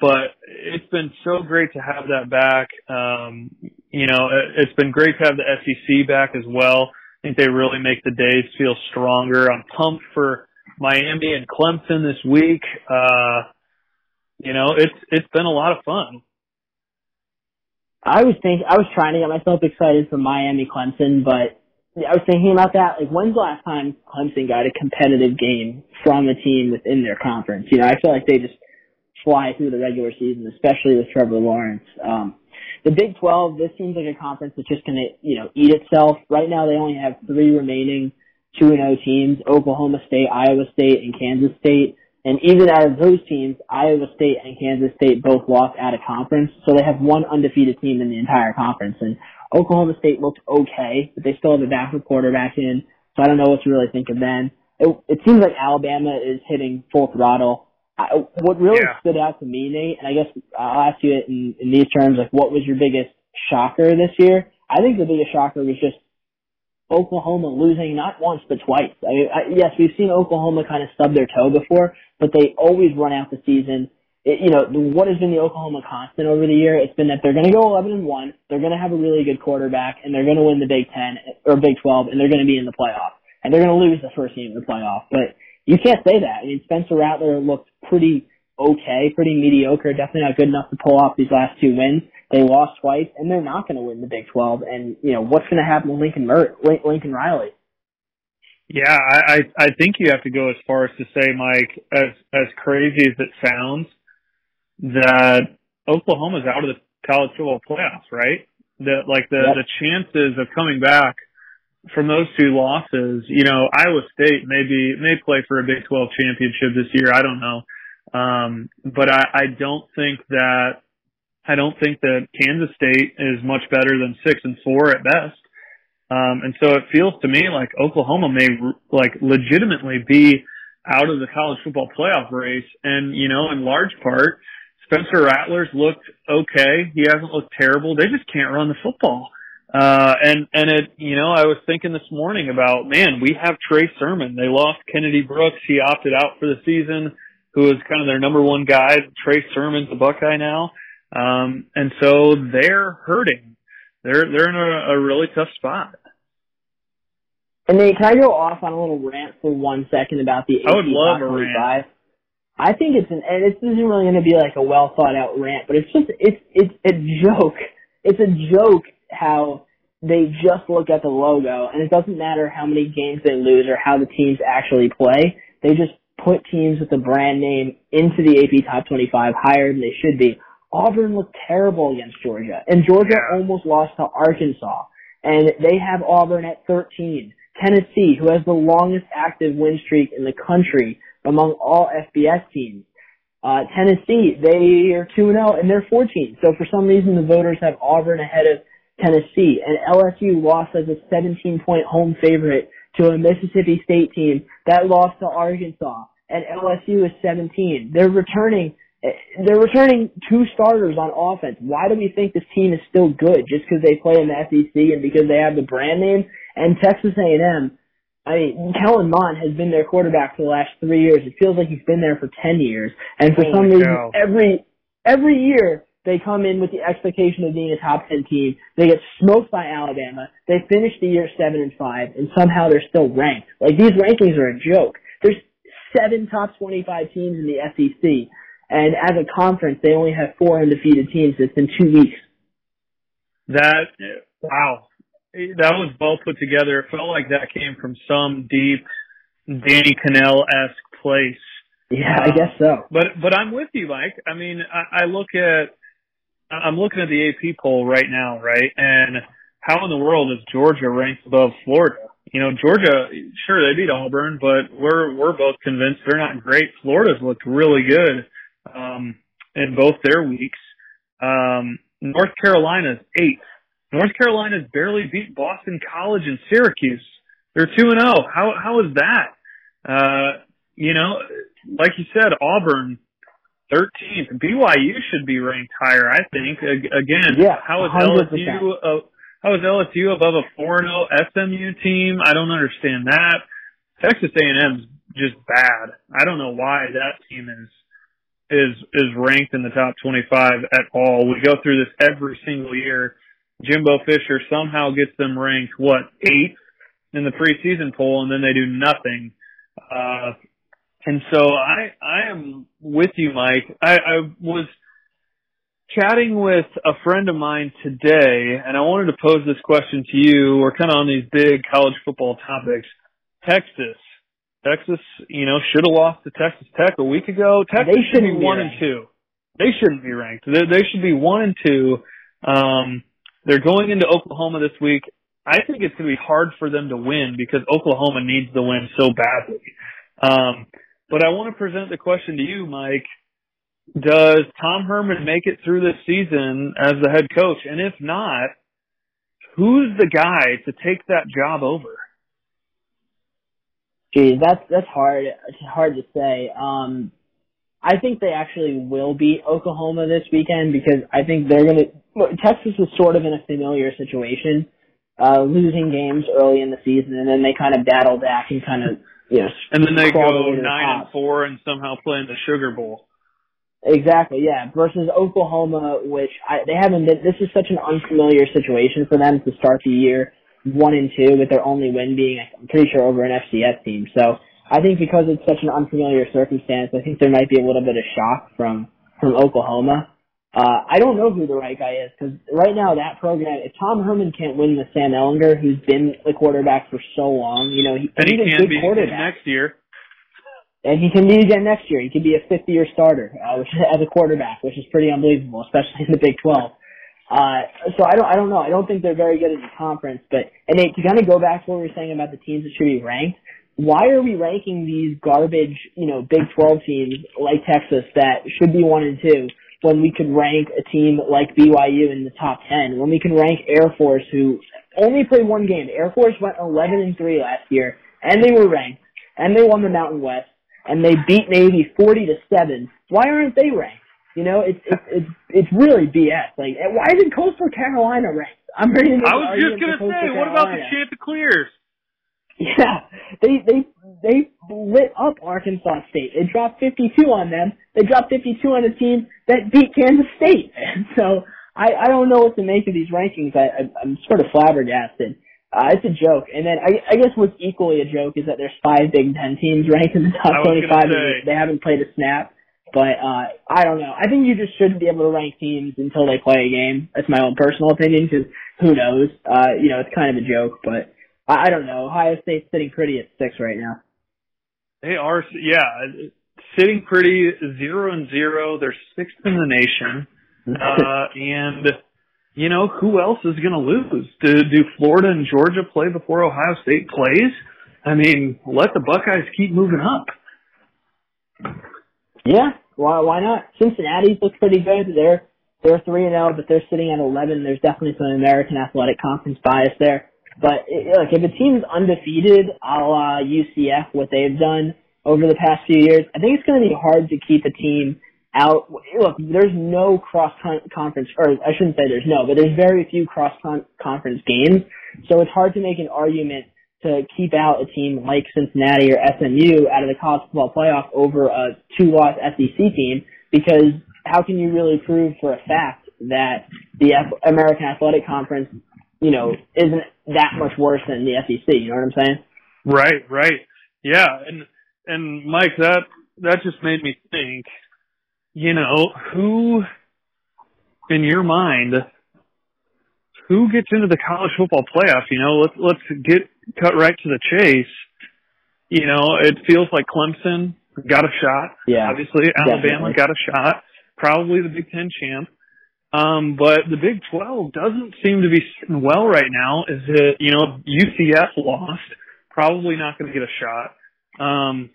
but it's been so great to have that back. Um, you know, it, it's been great to have the SEC back as well. I think they really make the days feel stronger. I'm pumped for Miami and Clemson this week. Uh, you know, it's it's been a lot of fun.
I was think I was trying to get myself excited for Miami Clemson, but I was thinking about that. Like, when's the last time Clemson got a competitive game from a team within their conference? You know, I feel like they just fly through the regular season, especially with Trevor Lawrence. Um, the Big 12, this seems like a conference that's just going to, you know, eat itself. Right now, they only have three remaining 2 and 0 teams, Oklahoma State, Iowa State, and Kansas State. And even out of those teams, Iowa State and Kansas State both lost out of conference. So they have one undefeated team in the entire conference. And Oklahoma State looked okay, but they still have a backup quarterback in. So I don't know what to really think of them. It, it seems like Alabama is hitting full throttle. I, what really
Yeah.
stood out to me, Nate, and I guess I'll ask you it in, in these terms, like what was your biggest shocker this year? I think the biggest shocker was just Oklahoma losing not once but twice. I mean, I, yes, we've seen Oklahoma kind of stub their toe before, but they always run out the season. It, you know, what has been the Oklahoma constant over the year? It's been that they're going to go 11 and one, they're going to have a really good quarterback, and they're going to win the Big Ten or Big 12, and they're going to be in the playoff, and they're going to lose the first game of the playoff. But you can't say that. I mean, Spencer Rattler looked pretty okay, pretty mediocre, definitely not good enough to pull off these last two wins. They lost twice, and they're not going to win the Big 12. And you know what's going to happen with Lincoln Mer- Lincoln Riley?
Yeah, I, I I think you have to go as far as to say, Mike, as as crazy as it sounds, that Oklahoma's out of the college football playoffs, right? That like the
Yep.
the chances of coming back from those two losses, you know, Iowa State maybe may play for a Big 12 championship this year. I don't know, um, but I, I don't think that I don't think that Kansas State is much better than six and four at best. Um, and so it feels to me like Oklahoma may like legitimately be out of the college football playoff race. And, you know, in large part, Spencer Rattler's looked okay. He hasn't looked terrible. They just can't run the football. Uh, and, and it, you know, I was thinking this morning about, man, we have Trey Sermon. They lost Kennedy Brooks. He opted out for the season, who was kind of their number one guy. Trey Sermon's a Buckeye now. Um, and so they're hurting. They're, they're in a, a really tough spot.
And then can I go off on a little rant for one second about the
I would
AP
love
Top
a rant.
25? I think it's an, and this isn't really going to be like a well thought out rant, but it's just, it's, it's a joke. It's a joke how they just look at the logo and it doesn't matter how many games they lose or how the teams actually play. They just put teams with the brand name into the AP Top 25 higher than they should be. Auburn looked terrible against Georgia and Georgia almost lost to Arkansas and they have Auburn at 13. Tennessee, who has the longest active win streak in the country among all FBS teams. Uh, Tennessee, they are 2-0 and they're 14. So for some reason the voters have Auburn ahead of Tennessee and LSU lost as a 17 point home favorite to a Mississippi State team that lost to Arkansas and LSU is 17. They're returning they're returning two starters on offense. Why do we think this team is still good? Just because they play in the SEC and because they have the brand name? And Texas A&M, I mean, Kellen Mond has been their quarterback for the last three years. It feels like he's been there for ten years. And for
Holy
some reason,
cow.
every every year they come in with the expectation of being a top ten team. They get smoked by Alabama. They finish the year seven and five, and somehow they're still ranked. Like these rankings are a joke. There's seven top twenty-five teams in the SEC. And as a conference, they only have four undefeated teams. It's been two weeks.
That wow, that was well put together. It felt like that came from some deep Danny Kanell esque place.
Yeah, I guess um, so.
But but I'm with you, Mike. I mean, I, I look at I'm looking at the AP poll right now, right? And how in the world is Georgia ranked above Florida? You know, Georgia, sure they beat Auburn, but we're we're both convinced they're not great. Florida's looked really good um, in both their weeks. Um, North Carolina's eighth. North Carolina's barely beat Boston College and Syracuse. They're two and zero. How how is that? Uh, you know, like you said, Auburn, thirteenth. BYU should be ranked higher. I think. Again,
Yeah,
how is
100%.
LSU? Uh, how is LSU above a four and zero SMU team? I don't understand that. Texas A&M's just bad. I don't know why that team is is is ranked in the top 25 at all. We go through this every single year. Jimbo Fisher somehow gets them ranked what eighth in the preseason poll, and then they do nothing. Uh, and so I I am with you, Mike. I, I was chatting with a friend of mine today, and I wanted to pose this question to you. We're kind of on these big college football topics. Texas. Texas, you know, should have lost to Texas Tech a week ago. Texas
They
should be one
ranked.
and two. They shouldn't be ranked. They, they should be one and two. Um, they're going into Oklahoma this week. I think it's going to be hard for them to win because Oklahoma needs the win so badly. Um, but I want to present the question to you, Mike. Does Tom Herman make it through this season as the head coach? And if not, who's the guy to take that job over?
Geez, that's that's hard. It's hard to say. Um, I think they actually will beat Oklahoma this weekend because I think they're going to. Texas is sort of in a familiar situation, uh, losing games early in the season, and then they kind of battle back and kind of you know.
And then they go
the
nine and four and somehow play in the Sugar Bowl.
Exactly, yeah. Versus Oklahoma, which I, they haven't been. This is such an unfamiliar situation for them to start the year one and two, with their only win being, I'm pretty sure, over an FCS team. So I think because it's such an unfamiliar circumstance, I think there might be a little bit of shock from from Oklahoma. Uh, I don't know who the right guy is because right now that program, if Tom Herman can't win with Sam Ehlinger, who's been the quarterback for so long, you know, he,
and
he's
he
a
can
good
be
quarterback.
next year.
And he can be again next year. He could be a fifth year starter, uh, which [laughs] as a quarterback, which is pretty unbelievable, especially in the Big 12. Uh, so I don't, I don't know. I don't think they're very good at the conference, but, and they, to kind of go back to what we were saying about the teams that should be ranked, why are we ranking these garbage, you know, Big 12 teams like Texas that should be one and two when we could rank a team like BYU in the top 10, when we can rank Air Force who only played one game. Air Force went 11 and 3 last year and they were ranked and they won the Mountain West and they beat Navy 40 to 7. Why aren't they ranked? You know, it's it's it's it's really BS. Like, why isn't Coastal Carolina ranked? I'm ready to.
I was just
gonna
say, what about the Chanticleers?
Yeah, they they they lit up Arkansas State. They dropped 52 on them. They dropped 52 on a team that beat Kansas State. [laughs] And so I I don't know what to make of these rankings. I, I I'm sort of flabbergasted. Uh, it's a joke. And then I, I guess what's equally a joke is that there's five Big Ten teams ranked in the top 25 and they, they haven't played a snap. But uh, I don't know. I think you just shouldn't be able to rank teams until they play a game. That's my own personal opinion because who knows? Uh, you know, it's kind of a joke, but I, I don't know. Ohio State's sitting pretty at six right now.
They are, yeah, sitting pretty zero and zero. They're sixth in the nation. [laughs] Uh, and you know, who else is going to lose? Do, do Florida and Georgia play before Ohio State plays? I mean, let the Buckeyes keep moving up.
Yeah, why why not? Cincinnati's look pretty good. They're they're three and zero, but they're sitting at eleven. There's definitely some American Athletic Conference bias there. But it, look, if a team's undefeated, a la UCF, what they've done over the past few years, I think it's going to be hard to keep a team out. Look, there's no cross conference, or I shouldn't say there's no, but there's very few cross conference games. So it's hard to make an argument to keep out a team like Cincinnati or SMU out of the college football playoff over a two-loss SEC team because how can you really prove for a fact that the American Athletic Conference, you know, isn't that much worse than the SEC? You know what I'm saying?
Right, right. Yeah, and and Mike, that that just made me think. You know, who in your mind who gets into the college football playoff? You know, let's let's get cut right to the chase. You know, it feels like Clemson got a shot.
Yeah,
obviously Alabama
definitely.
got a shot. Probably the Big Ten champ. Um, but the Big Twelve doesn't seem to be sitting well right now. Is it? You know, UCF lost. Probably not going to get a shot. Um,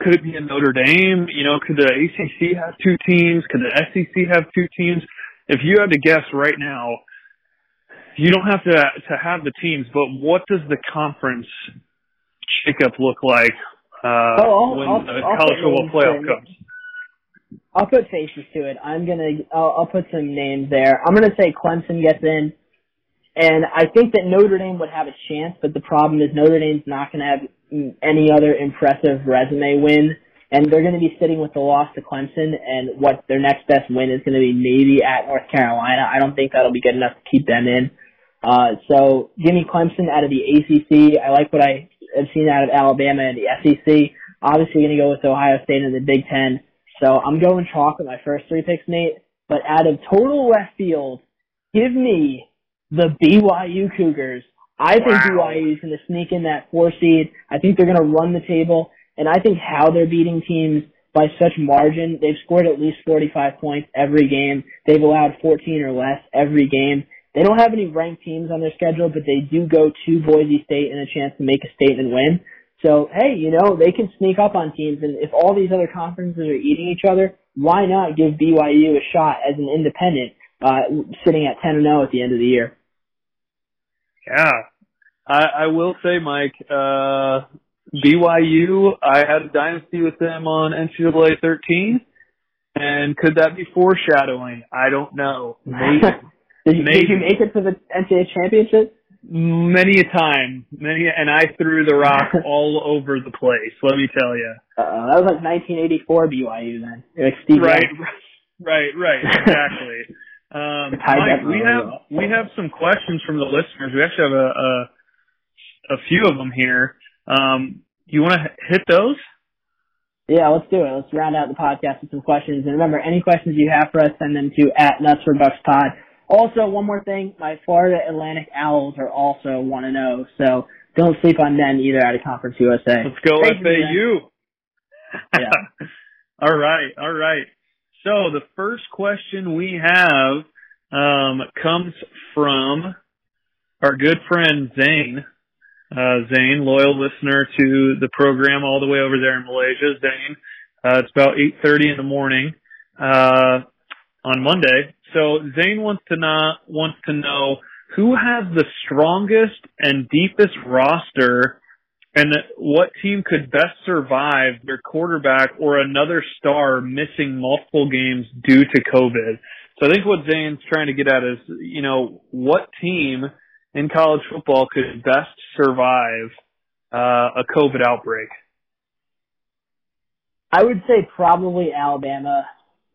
could it be a Notre Dame? You know, could the ACC have two teams? Could the SEC have two teams? If you had to guess right now, you don't have to to have the teams, but what does the conference shakeup look like uh,
oh,
when
I'll,
the
I'll
college football playoff
in.
comes?
I'll put faces to it. I'm gonna. I'll, I'll put some names there. I'm gonna say Clemson gets in, and I think that Notre Dame would have a chance. But the problem is Notre Dame's not gonna have any other impressive resume win, and they're gonna be sitting with the loss to Clemson. And what their next best win is gonna be maybe at North Carolina. I don't think that'll be good enough to keep them in. Uh, so give me Clemson out of the ACC. I like what I have seen out of Alabama and the SEC. Obviously, going to go with Ohio State in the Big Ten. So I'm going chalk with my first three picks, Nate. But out of total left field, give me the BYU Cougars. I think
Wow.
BYU is going to sneak in that four seed. I think they're going to run the table, and I think how they're beating teams by such margin. They've scored at least 45 points every game. They've allowed 14 or less every game. They don't have any ranked teams on their schedule, but they do go to Boise State and a chance to make a statement win. So, hey, you know, they can sneak up on teams, and if all these other conferences are eating each other, why not give BYU a shot as an independent, uh, sitting at 10 and 0 at the end of the year?
Yeah. I, I will say, Mike, uh, BYU, I had a dynasty with them on NCAA 13. And could that be foreshadowing? I don't know. Maybe. [laughs]
did, you, did you make it to the NCAA championship?
Many a time, many, and I threw the rock [laughs] all over the place. Let me tell you.
Uh, that was like 1984 BYU then. Like Steve
right, right, right, [laughs] exactly. um, Mike, we have we have some questions from the listeners. We actually have a a, a few of them here. Um, do you want to hit those?
Yeah, let's do it. Let's round out the podcast with some questions. And remember, any questions you have for us, send them to at Nuts for Bucks Pod. Also, one more thing, my Florida Atlantic Owls are also 1 and 0, so don't sleep on them either out of Conference USA.
Let's go Crazy FAU. [laughs] Yeah. all right, all right. So the first question we have um, comes from our good friend Zane. Uh, Zane, loyal listener to the program all the way over there in Malaysia. Zane, uh, it's about 8.30 in the morning, uh, on Monday. So Zane wants to know, wants to know who has the strongest and deepest roster and what team could best survive their quarterback or another star missing multiple games due to COVID. So I think what Zane's trying to get at is, you know, what team in college football could best survive uh, a COVID outbreak?
I would say probably Alabama,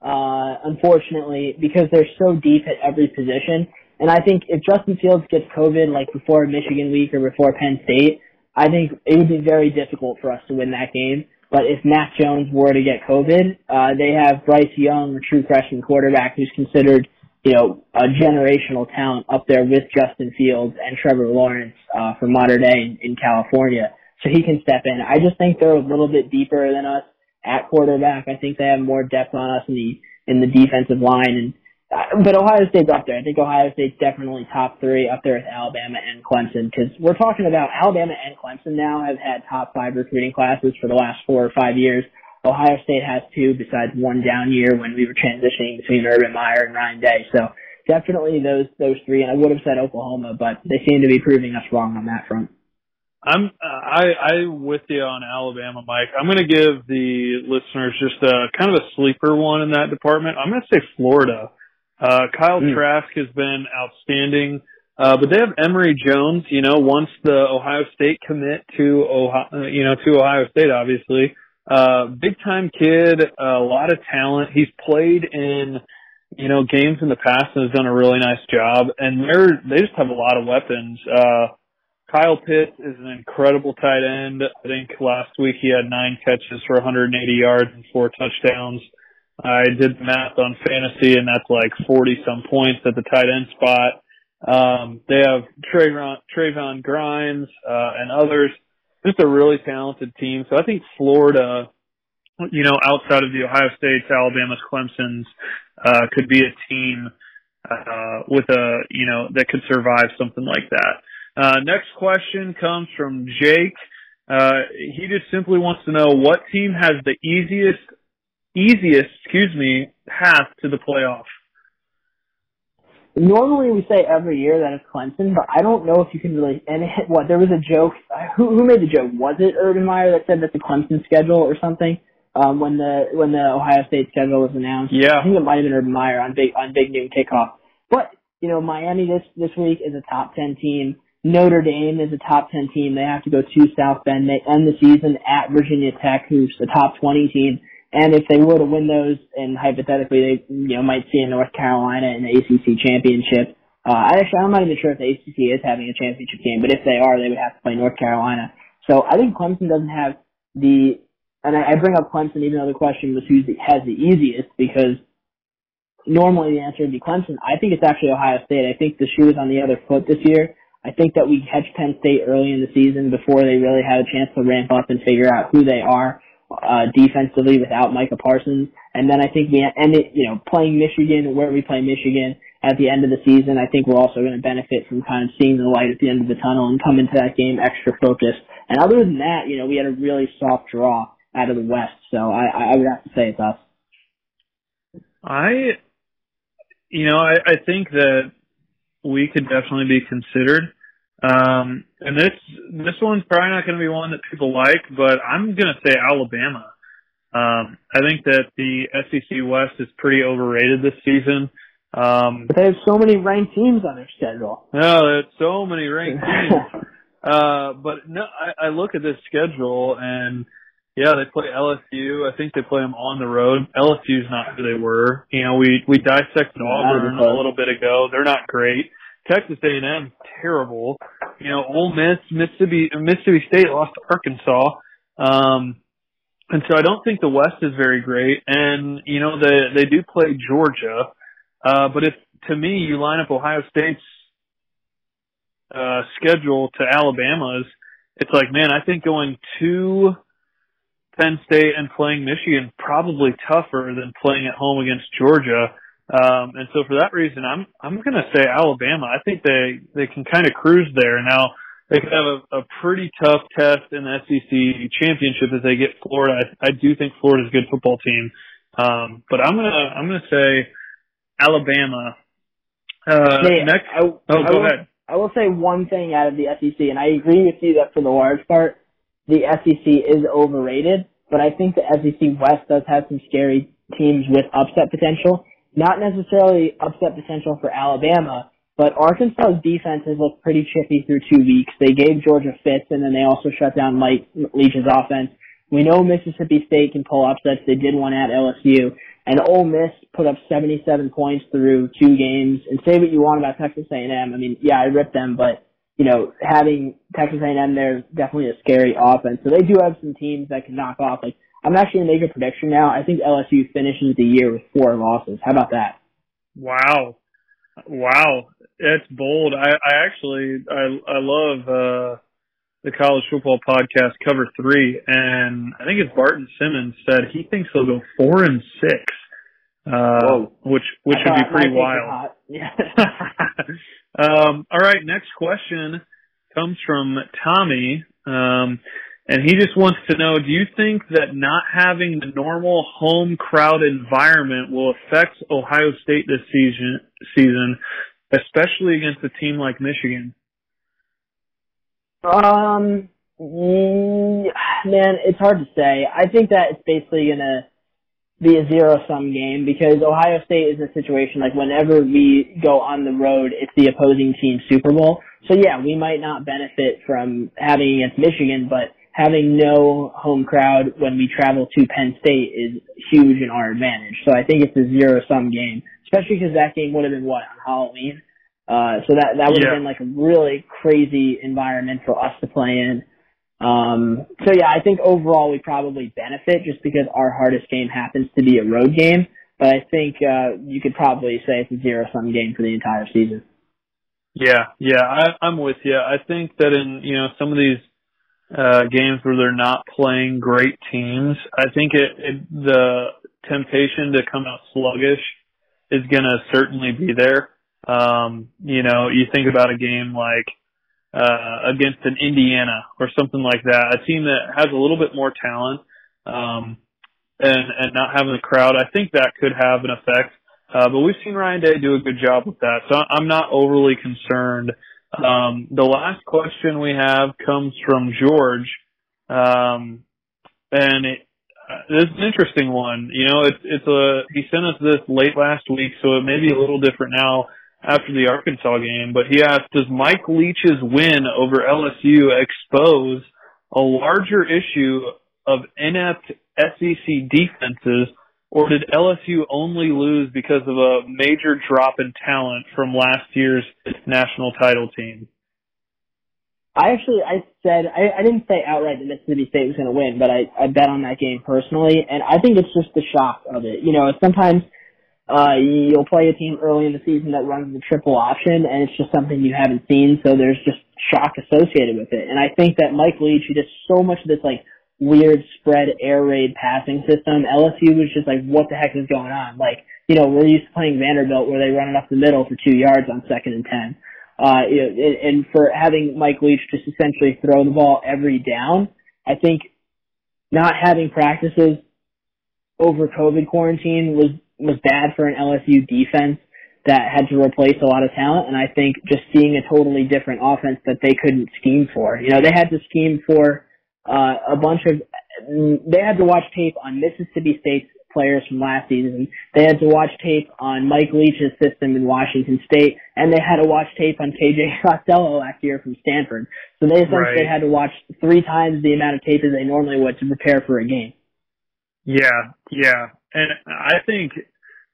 uh, unfortunately, because they're so deep at every position. And I think if Justin Fields gets COVID like before Michigan week or before Penn State, I think it would be very difficult for us to win that game. But if Mac Jones were to get COVID, uh, they have Bryce Young, a true freshman quarterback who's considered you know, a generational talent up there with Justin Fields and Trevor Lawrence uh, from Mater Dei in, in California. So he can step in. I just think they're a little bit deeper than us at quarterback. I think they have more depth on us in the in the defensive line. And uh, but Ohio State's up there. I think Ohio State's definitely top three up there with Alabama and Clemson because we're talking about Alabama and Clemson now have had top five recruiting classes for the last four or five years. Ohio State has two, besides one down year when we were transitioning between Urban Meyer and Ryan Day. So definitely those those three. And I would have said Oklahoma, but they seem to be proving us wrong on that front.
I'm I I with you on Alabama, Mike. I'm going to give the listeners just a kind of a sleeper one in that department. I'm going to say Florida. Uh, Kyle mm. Trask has been outstanding. Uh, but they have Emory Jones, you know, once the Ohio State commit to Ohio, you know, to Ohio State, obviously. Uh, big time kid, a lot of talent. He's played in, you know, games in the past and has done a really nice job. And they're, they just have a lot of weapons. Uh, Kyle Pitts is an incredible tight end. I think last week he had nine catches for 180 yards and four touchdowns. I did the math on fantasy and that's like 40 some points at the tight end spot. Um, they have Trevon, Grimes, uh, and others just a really talented team. So I think Florida, you know, outside of the Ohio States, Alabama's, Clemson's, uh, could be a team, uh, with a, you know, that could survive something like that. Uh, next question comes from Jake. Uh, he just simply wants to know what team has the easiest, easiest, excuse me, path to the playoff.
Normally we say every year that it's Clemson, but I don't know if you can really. And it, what there was a joke. Who who made the joke? Was it Urban Meyer that said that the Clemson schedule or something? Um, when the when the Ohio State schedule was announced.
Yeah,
I think it might have been Urban Meyer on big on Big Noon Kickoff. But you know, Miami this this week is a top ten team. Notre Dame is a top ten team. They have to go to South Bend. They end the season at Virginia Tech, who's a top twenty team. And if they were to win those, and hypothetically they, you know, might see in North Carolina in the ACC championship. Uh, actually, I'm not even sure if the ACC is having a championship game, but if they are, they would have to play North Carolina. So I think Clemson doesn't have the, and I, I bring up Clemson even though the question was who has the easiest because normally the answer would be Clemson. I think it's actually Ohio State. I think the shoe is on the other foot this year. I think that we catch Penn State early in the season before they really have a chance to ramp up and figure out who they are uh, defensively without Micah Parsons. And then I think we end it, you know, playing Michigan where we play Michigan at the end of the season. I think we're also going to benefit from kind of seeing the light at the end of the tunnel and come into that game extra focused. And other than that, you know, we had a really soft draw out of the West, so I, I would have to say it's us.
I, you know, I, I think that we could definitely be considered. Um, and this this one's probably not going to be one that people like, but I'm going to say Alabama. Um, I think that the SEC West is pretty overrated this season. Um,
but they have so many ranked teams on their schedule.
No, there's so many ranked [laughs] teams. uh, but no, I, I look at this schedule and yeah, they play LSU. I think they play them on the road. LSU's not who they were. You know, we we dissected Auburn a little bit ago. They're not great. Texas A&M terrible. You know, Ole Miss, Mississippi, Mississippi State lost to Arkansas. Um, and so I don't think the West is very great. And you know, they they do play Georgia. Uh, but if to me you line up Ohio State's uh, schedule to Alabama's, it's like, man, I think going to Penn State and playing Michigan probably tougher than playing at home against Georgia. Um, and so for that reason, I'm I'm going to say Alabama. I think they they can kind of cruise there. Now they could have a, a pretty tough test in the SEC championship as they get Florida. I, I do think Florida's a good football team, um, but I'm gonna I'm gonna say Alabama. Uh,
hey,
next,
I,
oh,
I
go
will,
ahead.
I will say one thing out of the SEC, and I agree with you that for the large part, the SEC is overrated. But I think the SEC West does have some scary teams with upset potential. Not necessarily upset potential for Alabama, but Arkansas's defense has looked pretty chippy through two weeks. They gave Georgia fits, and then they also shut down Mike Leach's offense. We know Mississippi State can pull upsets. They did one at LSU. And Ole Miss put up 77 points through two games. And say what you want about Texas A&M. I mean, yeah, I ripped them, but you know, having Texas A&M there is definitely a scary offense. So they do have some teams that can knock off. Like, I'm actually gonna make a prediction now. I think LSU finishes the year with four losses. How about that?
Wow, wow, that's bold. I, I actually, I, I love uh, the college football podcast Cover Three, and I think it's Barton Simmons said he thinks they'll go four and six. Uh, which which would be pretty wild. [laughs]
Yeah. [laughs]
um, all right, next question comes from Tommy, um, and he just wants to know: Do you think that not having the normal home crowd environment will affect Ohio State this season? Season, especially against a team like Michigan.
Um, man, it's hard to say. I think that it's basically gonna be a zero sum game because Ohio State is in a situation like whenever we go on the road, it's the opposing team's Super Bowl. So yeah, we might not benefit from having against Michigan, but having no home crowd when we travel to Penn State is huge in our advantage. So I think it's a zero sum game, especially because that game would have been what on Halloween. Uh, so that that would have
Yeah.
been like a really crazy environment for us to play in. Um, so yeah, I think overall we probably benefit just because our hardest game happens to be a road game. But I think uh, you could probably say it's a zero sum game for the entire season.
Yeah, yeah, I, I'm with you. I think that in you know some of these uh, games where they're not playing great teams, I think it, it the temptation to come out sluggish is going to certainly be there. Um, you know, you think about a game like uh, against an Indiana or something like that, a team that has a little bit more talent, um, and and not having the crowd. I think that could have an effect. Uh, but we've seen Ryan Day do a good job with that, so I'm not overly concerned. Um, the last question we have comes from George, um, and it, uh, this is an interesting one. You know, it's it's a he sent us this late last week, so it may be a little different now after the Arkansas game. But he asked, does Mike Leach's win over LSU expose a larger issue of inept SEC defenses, or did LSU only lose because of a major drop in talent from last year's national title team?
I actually, I said, I, I didn't say outright that Mississippi State was going to win, but I, I bet on that game personally, and I think it's just the shock of it. You know, sometimes uh, you'll play a team early in the season that runs the triple option, and it's just something you haven't seen, so there's just shock associated with it. And I think that Mike Leach, who does so much of this like weird spread air raid passing system, LSU was just like, what the heck is going on? Like you know, we're used to playing Vanderbilt where they run it up the middle for two yards on second and ten. Uh, and for having Mike Leach just essentially throw the ball every down, I think not having practices over COVID quarantine was was bad for an LSU defense that had to replace a lot of talent. And I think just seeing a totally different offense that they couldn't scheme for. You know, they had to scheme for uh, a bunch of. They had to watch tape on Mississippi State's players from last season. They had to watch tape on Mike Leach's system in Washington State, and they had to watch tape on KJ Costello last year from Stanford. So they essentially
Right.
had to watch three times the amount of tape as they normally would to prepare for a game.
Yeah, yeah, and I think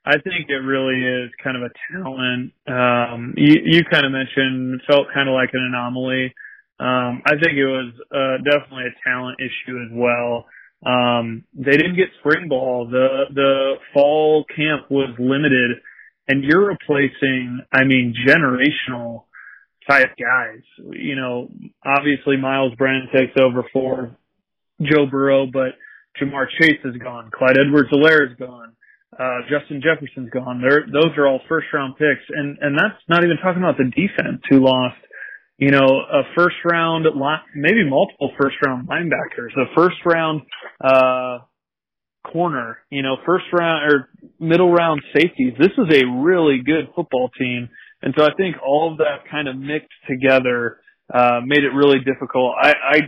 I think it really is kind of a talent. Um, you you kind of mentioned felt kind of like an anomaly. Um, I think it was uh, definitely a talent issue as well. Um, they didn't get spring ball. The the fall camp was limited, and you're replacing, I mean, generational type guys. You know, obviously Myles Brennan takes over for Joe Burrow, but Ja'Marr Chase is gone. Clyde Edwards-Helaire is gone. Uh, Justin Jefferson's gone. They're, those are all first round picks. And, and that's not even talking about the defense who lost, you know, a first round, maybe multiple first round linebackers, a first round, uh, corner, you know, first round or middle round safeties. This is a really good football team. And so I think all of that kind of mixed together, uh, made it really difficult. I, I,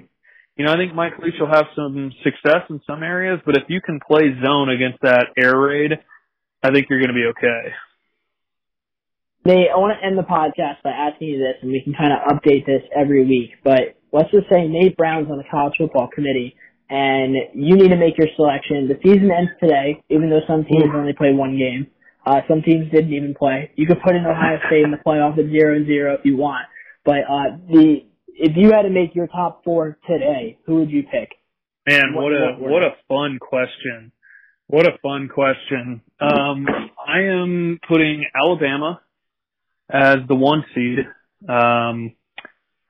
you know, I think Mike Leach will have some success in some areas, but if you can play zone against that air raid, I think you're going to be okay.
Nate, I want to end the podcast by asking you this, and we can kind of update this every week. But let's just say Nate Brown's on the college football committee, and you need to make your selection. The season ends today, even though some teams only play one game. Uh, some teams didn't even play. You could put in Ohio State in the playoff at zero and zero if you want. But uh, the if you had to make your top four today, who would you pick?
Man,
What-
what a
what
what a fun question. What a fun question. Um, I am putting Alabama as the one seed. Um,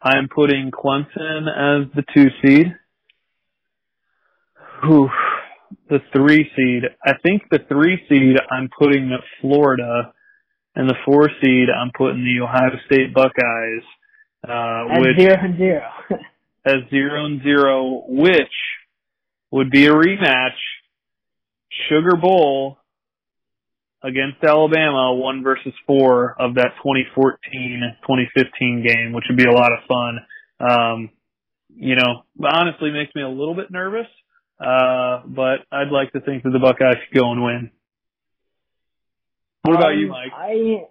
I'm putting Clemson as the two seed. Whew, the three seed. I think the three seed I'm putting Florida, and the four seed I'm putting the Ohio State Buckeyes, uh,
At
which
zero and zero. [laughs]
as zero and zero, which would be a rematch, Sugar Bowl against Alabama, one versus four of that 2014-2015 game, which would be a lot of fun. Um, you know, honestly makes me a little bit nervous, uh, but I'd like to think that the Buckeyes could go and win. What about you,
Um,
Mike?
I,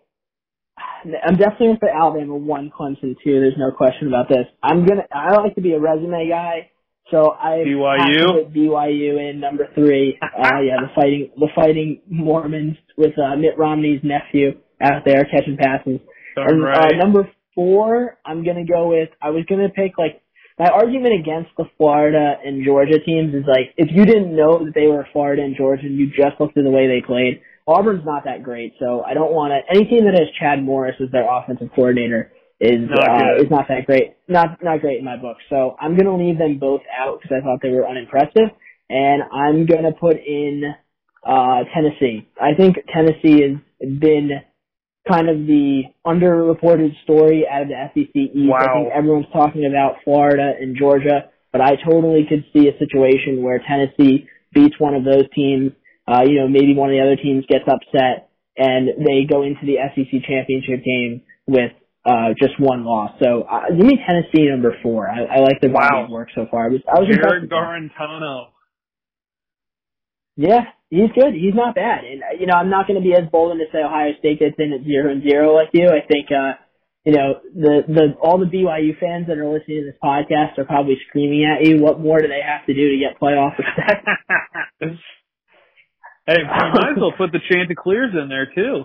I'm definitely gonna put Alabama one, Clemson two. There's no question about this. I'm gonna. I like to be a resume guy, so I
BYU?
put BYU in number three. [laughs] Uh, yeah, the fighting, the fighting Mormons with uh, Mitt Romney's nephew out there catching passes. And,
right.
uh, number four, I'm gonna go with. I was gonna pick like my argument against the Florida and Georgia teams is like if you didn't know that they were Florida and Georgia and you just looked at the way they played, Auburn's not that great. So I don't want to. Any team that has Chad Morris as their offensive coordinator is
Not
uh, is not that great. Not not great in my book. So I'm gonna leave them both out because I thought they were unimpressive, and I'm gonna put in uh, Tennessee. I think Tennessee has been kind of the underreported story out of the SEC East.
Wow.
I think everyone's talking about Florida and Georgia, but I totally could see a situation where Tennessee beats one of those teams. Uh, you know, maybe one of the other teams gets upset and they go into the SEC championship game with uh, just one loss. So uh, give me Tennessee number four. I, I like the body
Wow.
of work so far. I was, I was. Jarrett.
Guarantano.
Yeah, he's good. He's not bad. And uh, you know, I'm not going to be as bold and to say Ohio State gets in at zero and zero like you. I think uh, you know the the all the BYU fans that are listening to this podcast are probably screaming at you. What more do they have to do to get playoff [laughs] respect? [laughs]
hey, we [laughs] might as well put the Chanticleers in there too.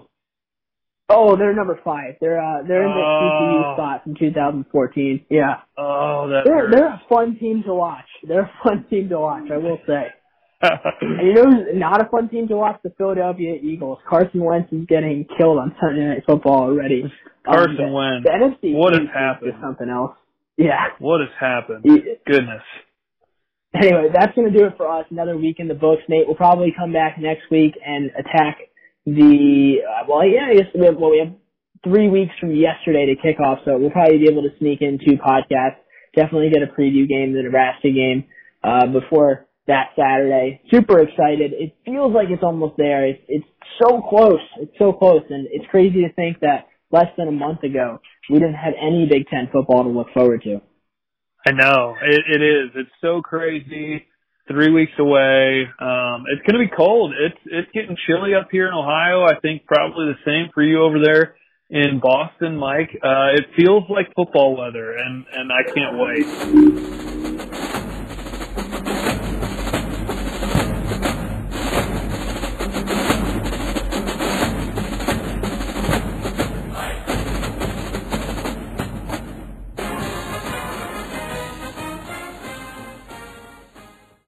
oh, they're number five. They're uh they're in the
Oh.
TCU spot from 2014. Yeah,
Oh, that
they're
hurts.
they're a fun team to watch. They're a [laughs] fun team to watch. I will say. And you know who's not a fun team to watch? The Philadelphia Eagles. Carson Wentz is getting killed on Sunday Night Football already.
Carson
the,
Wentz.
The NFC
What has
East is something else. Yeah.
what has happened? Goodness.
Anyway, that's going to do it for us. Another week in the books. Nate We'll probably come back next week and attack the uh, well, yeah, I guess we have, well, we have three weeks from yesterday to kick off, so we'll probably be able to sneak in two podcasts. Definitely get a preview game, the Nebraska game, uh, before that Saturday. Super excited. It feels like it's almost there. It's it's so close. It's so close, and it's crazy to think that less than a month ago we didn't have any Big Ten football to look forward to.
I know it, it is. It's so crazy. Three weeks away. Um, it's going to be cold. It's it's getting chilly up here in Ohio. I think probably the same for you over there in Boston, Mike. Uh, it feels like football weather, and and I can't wait.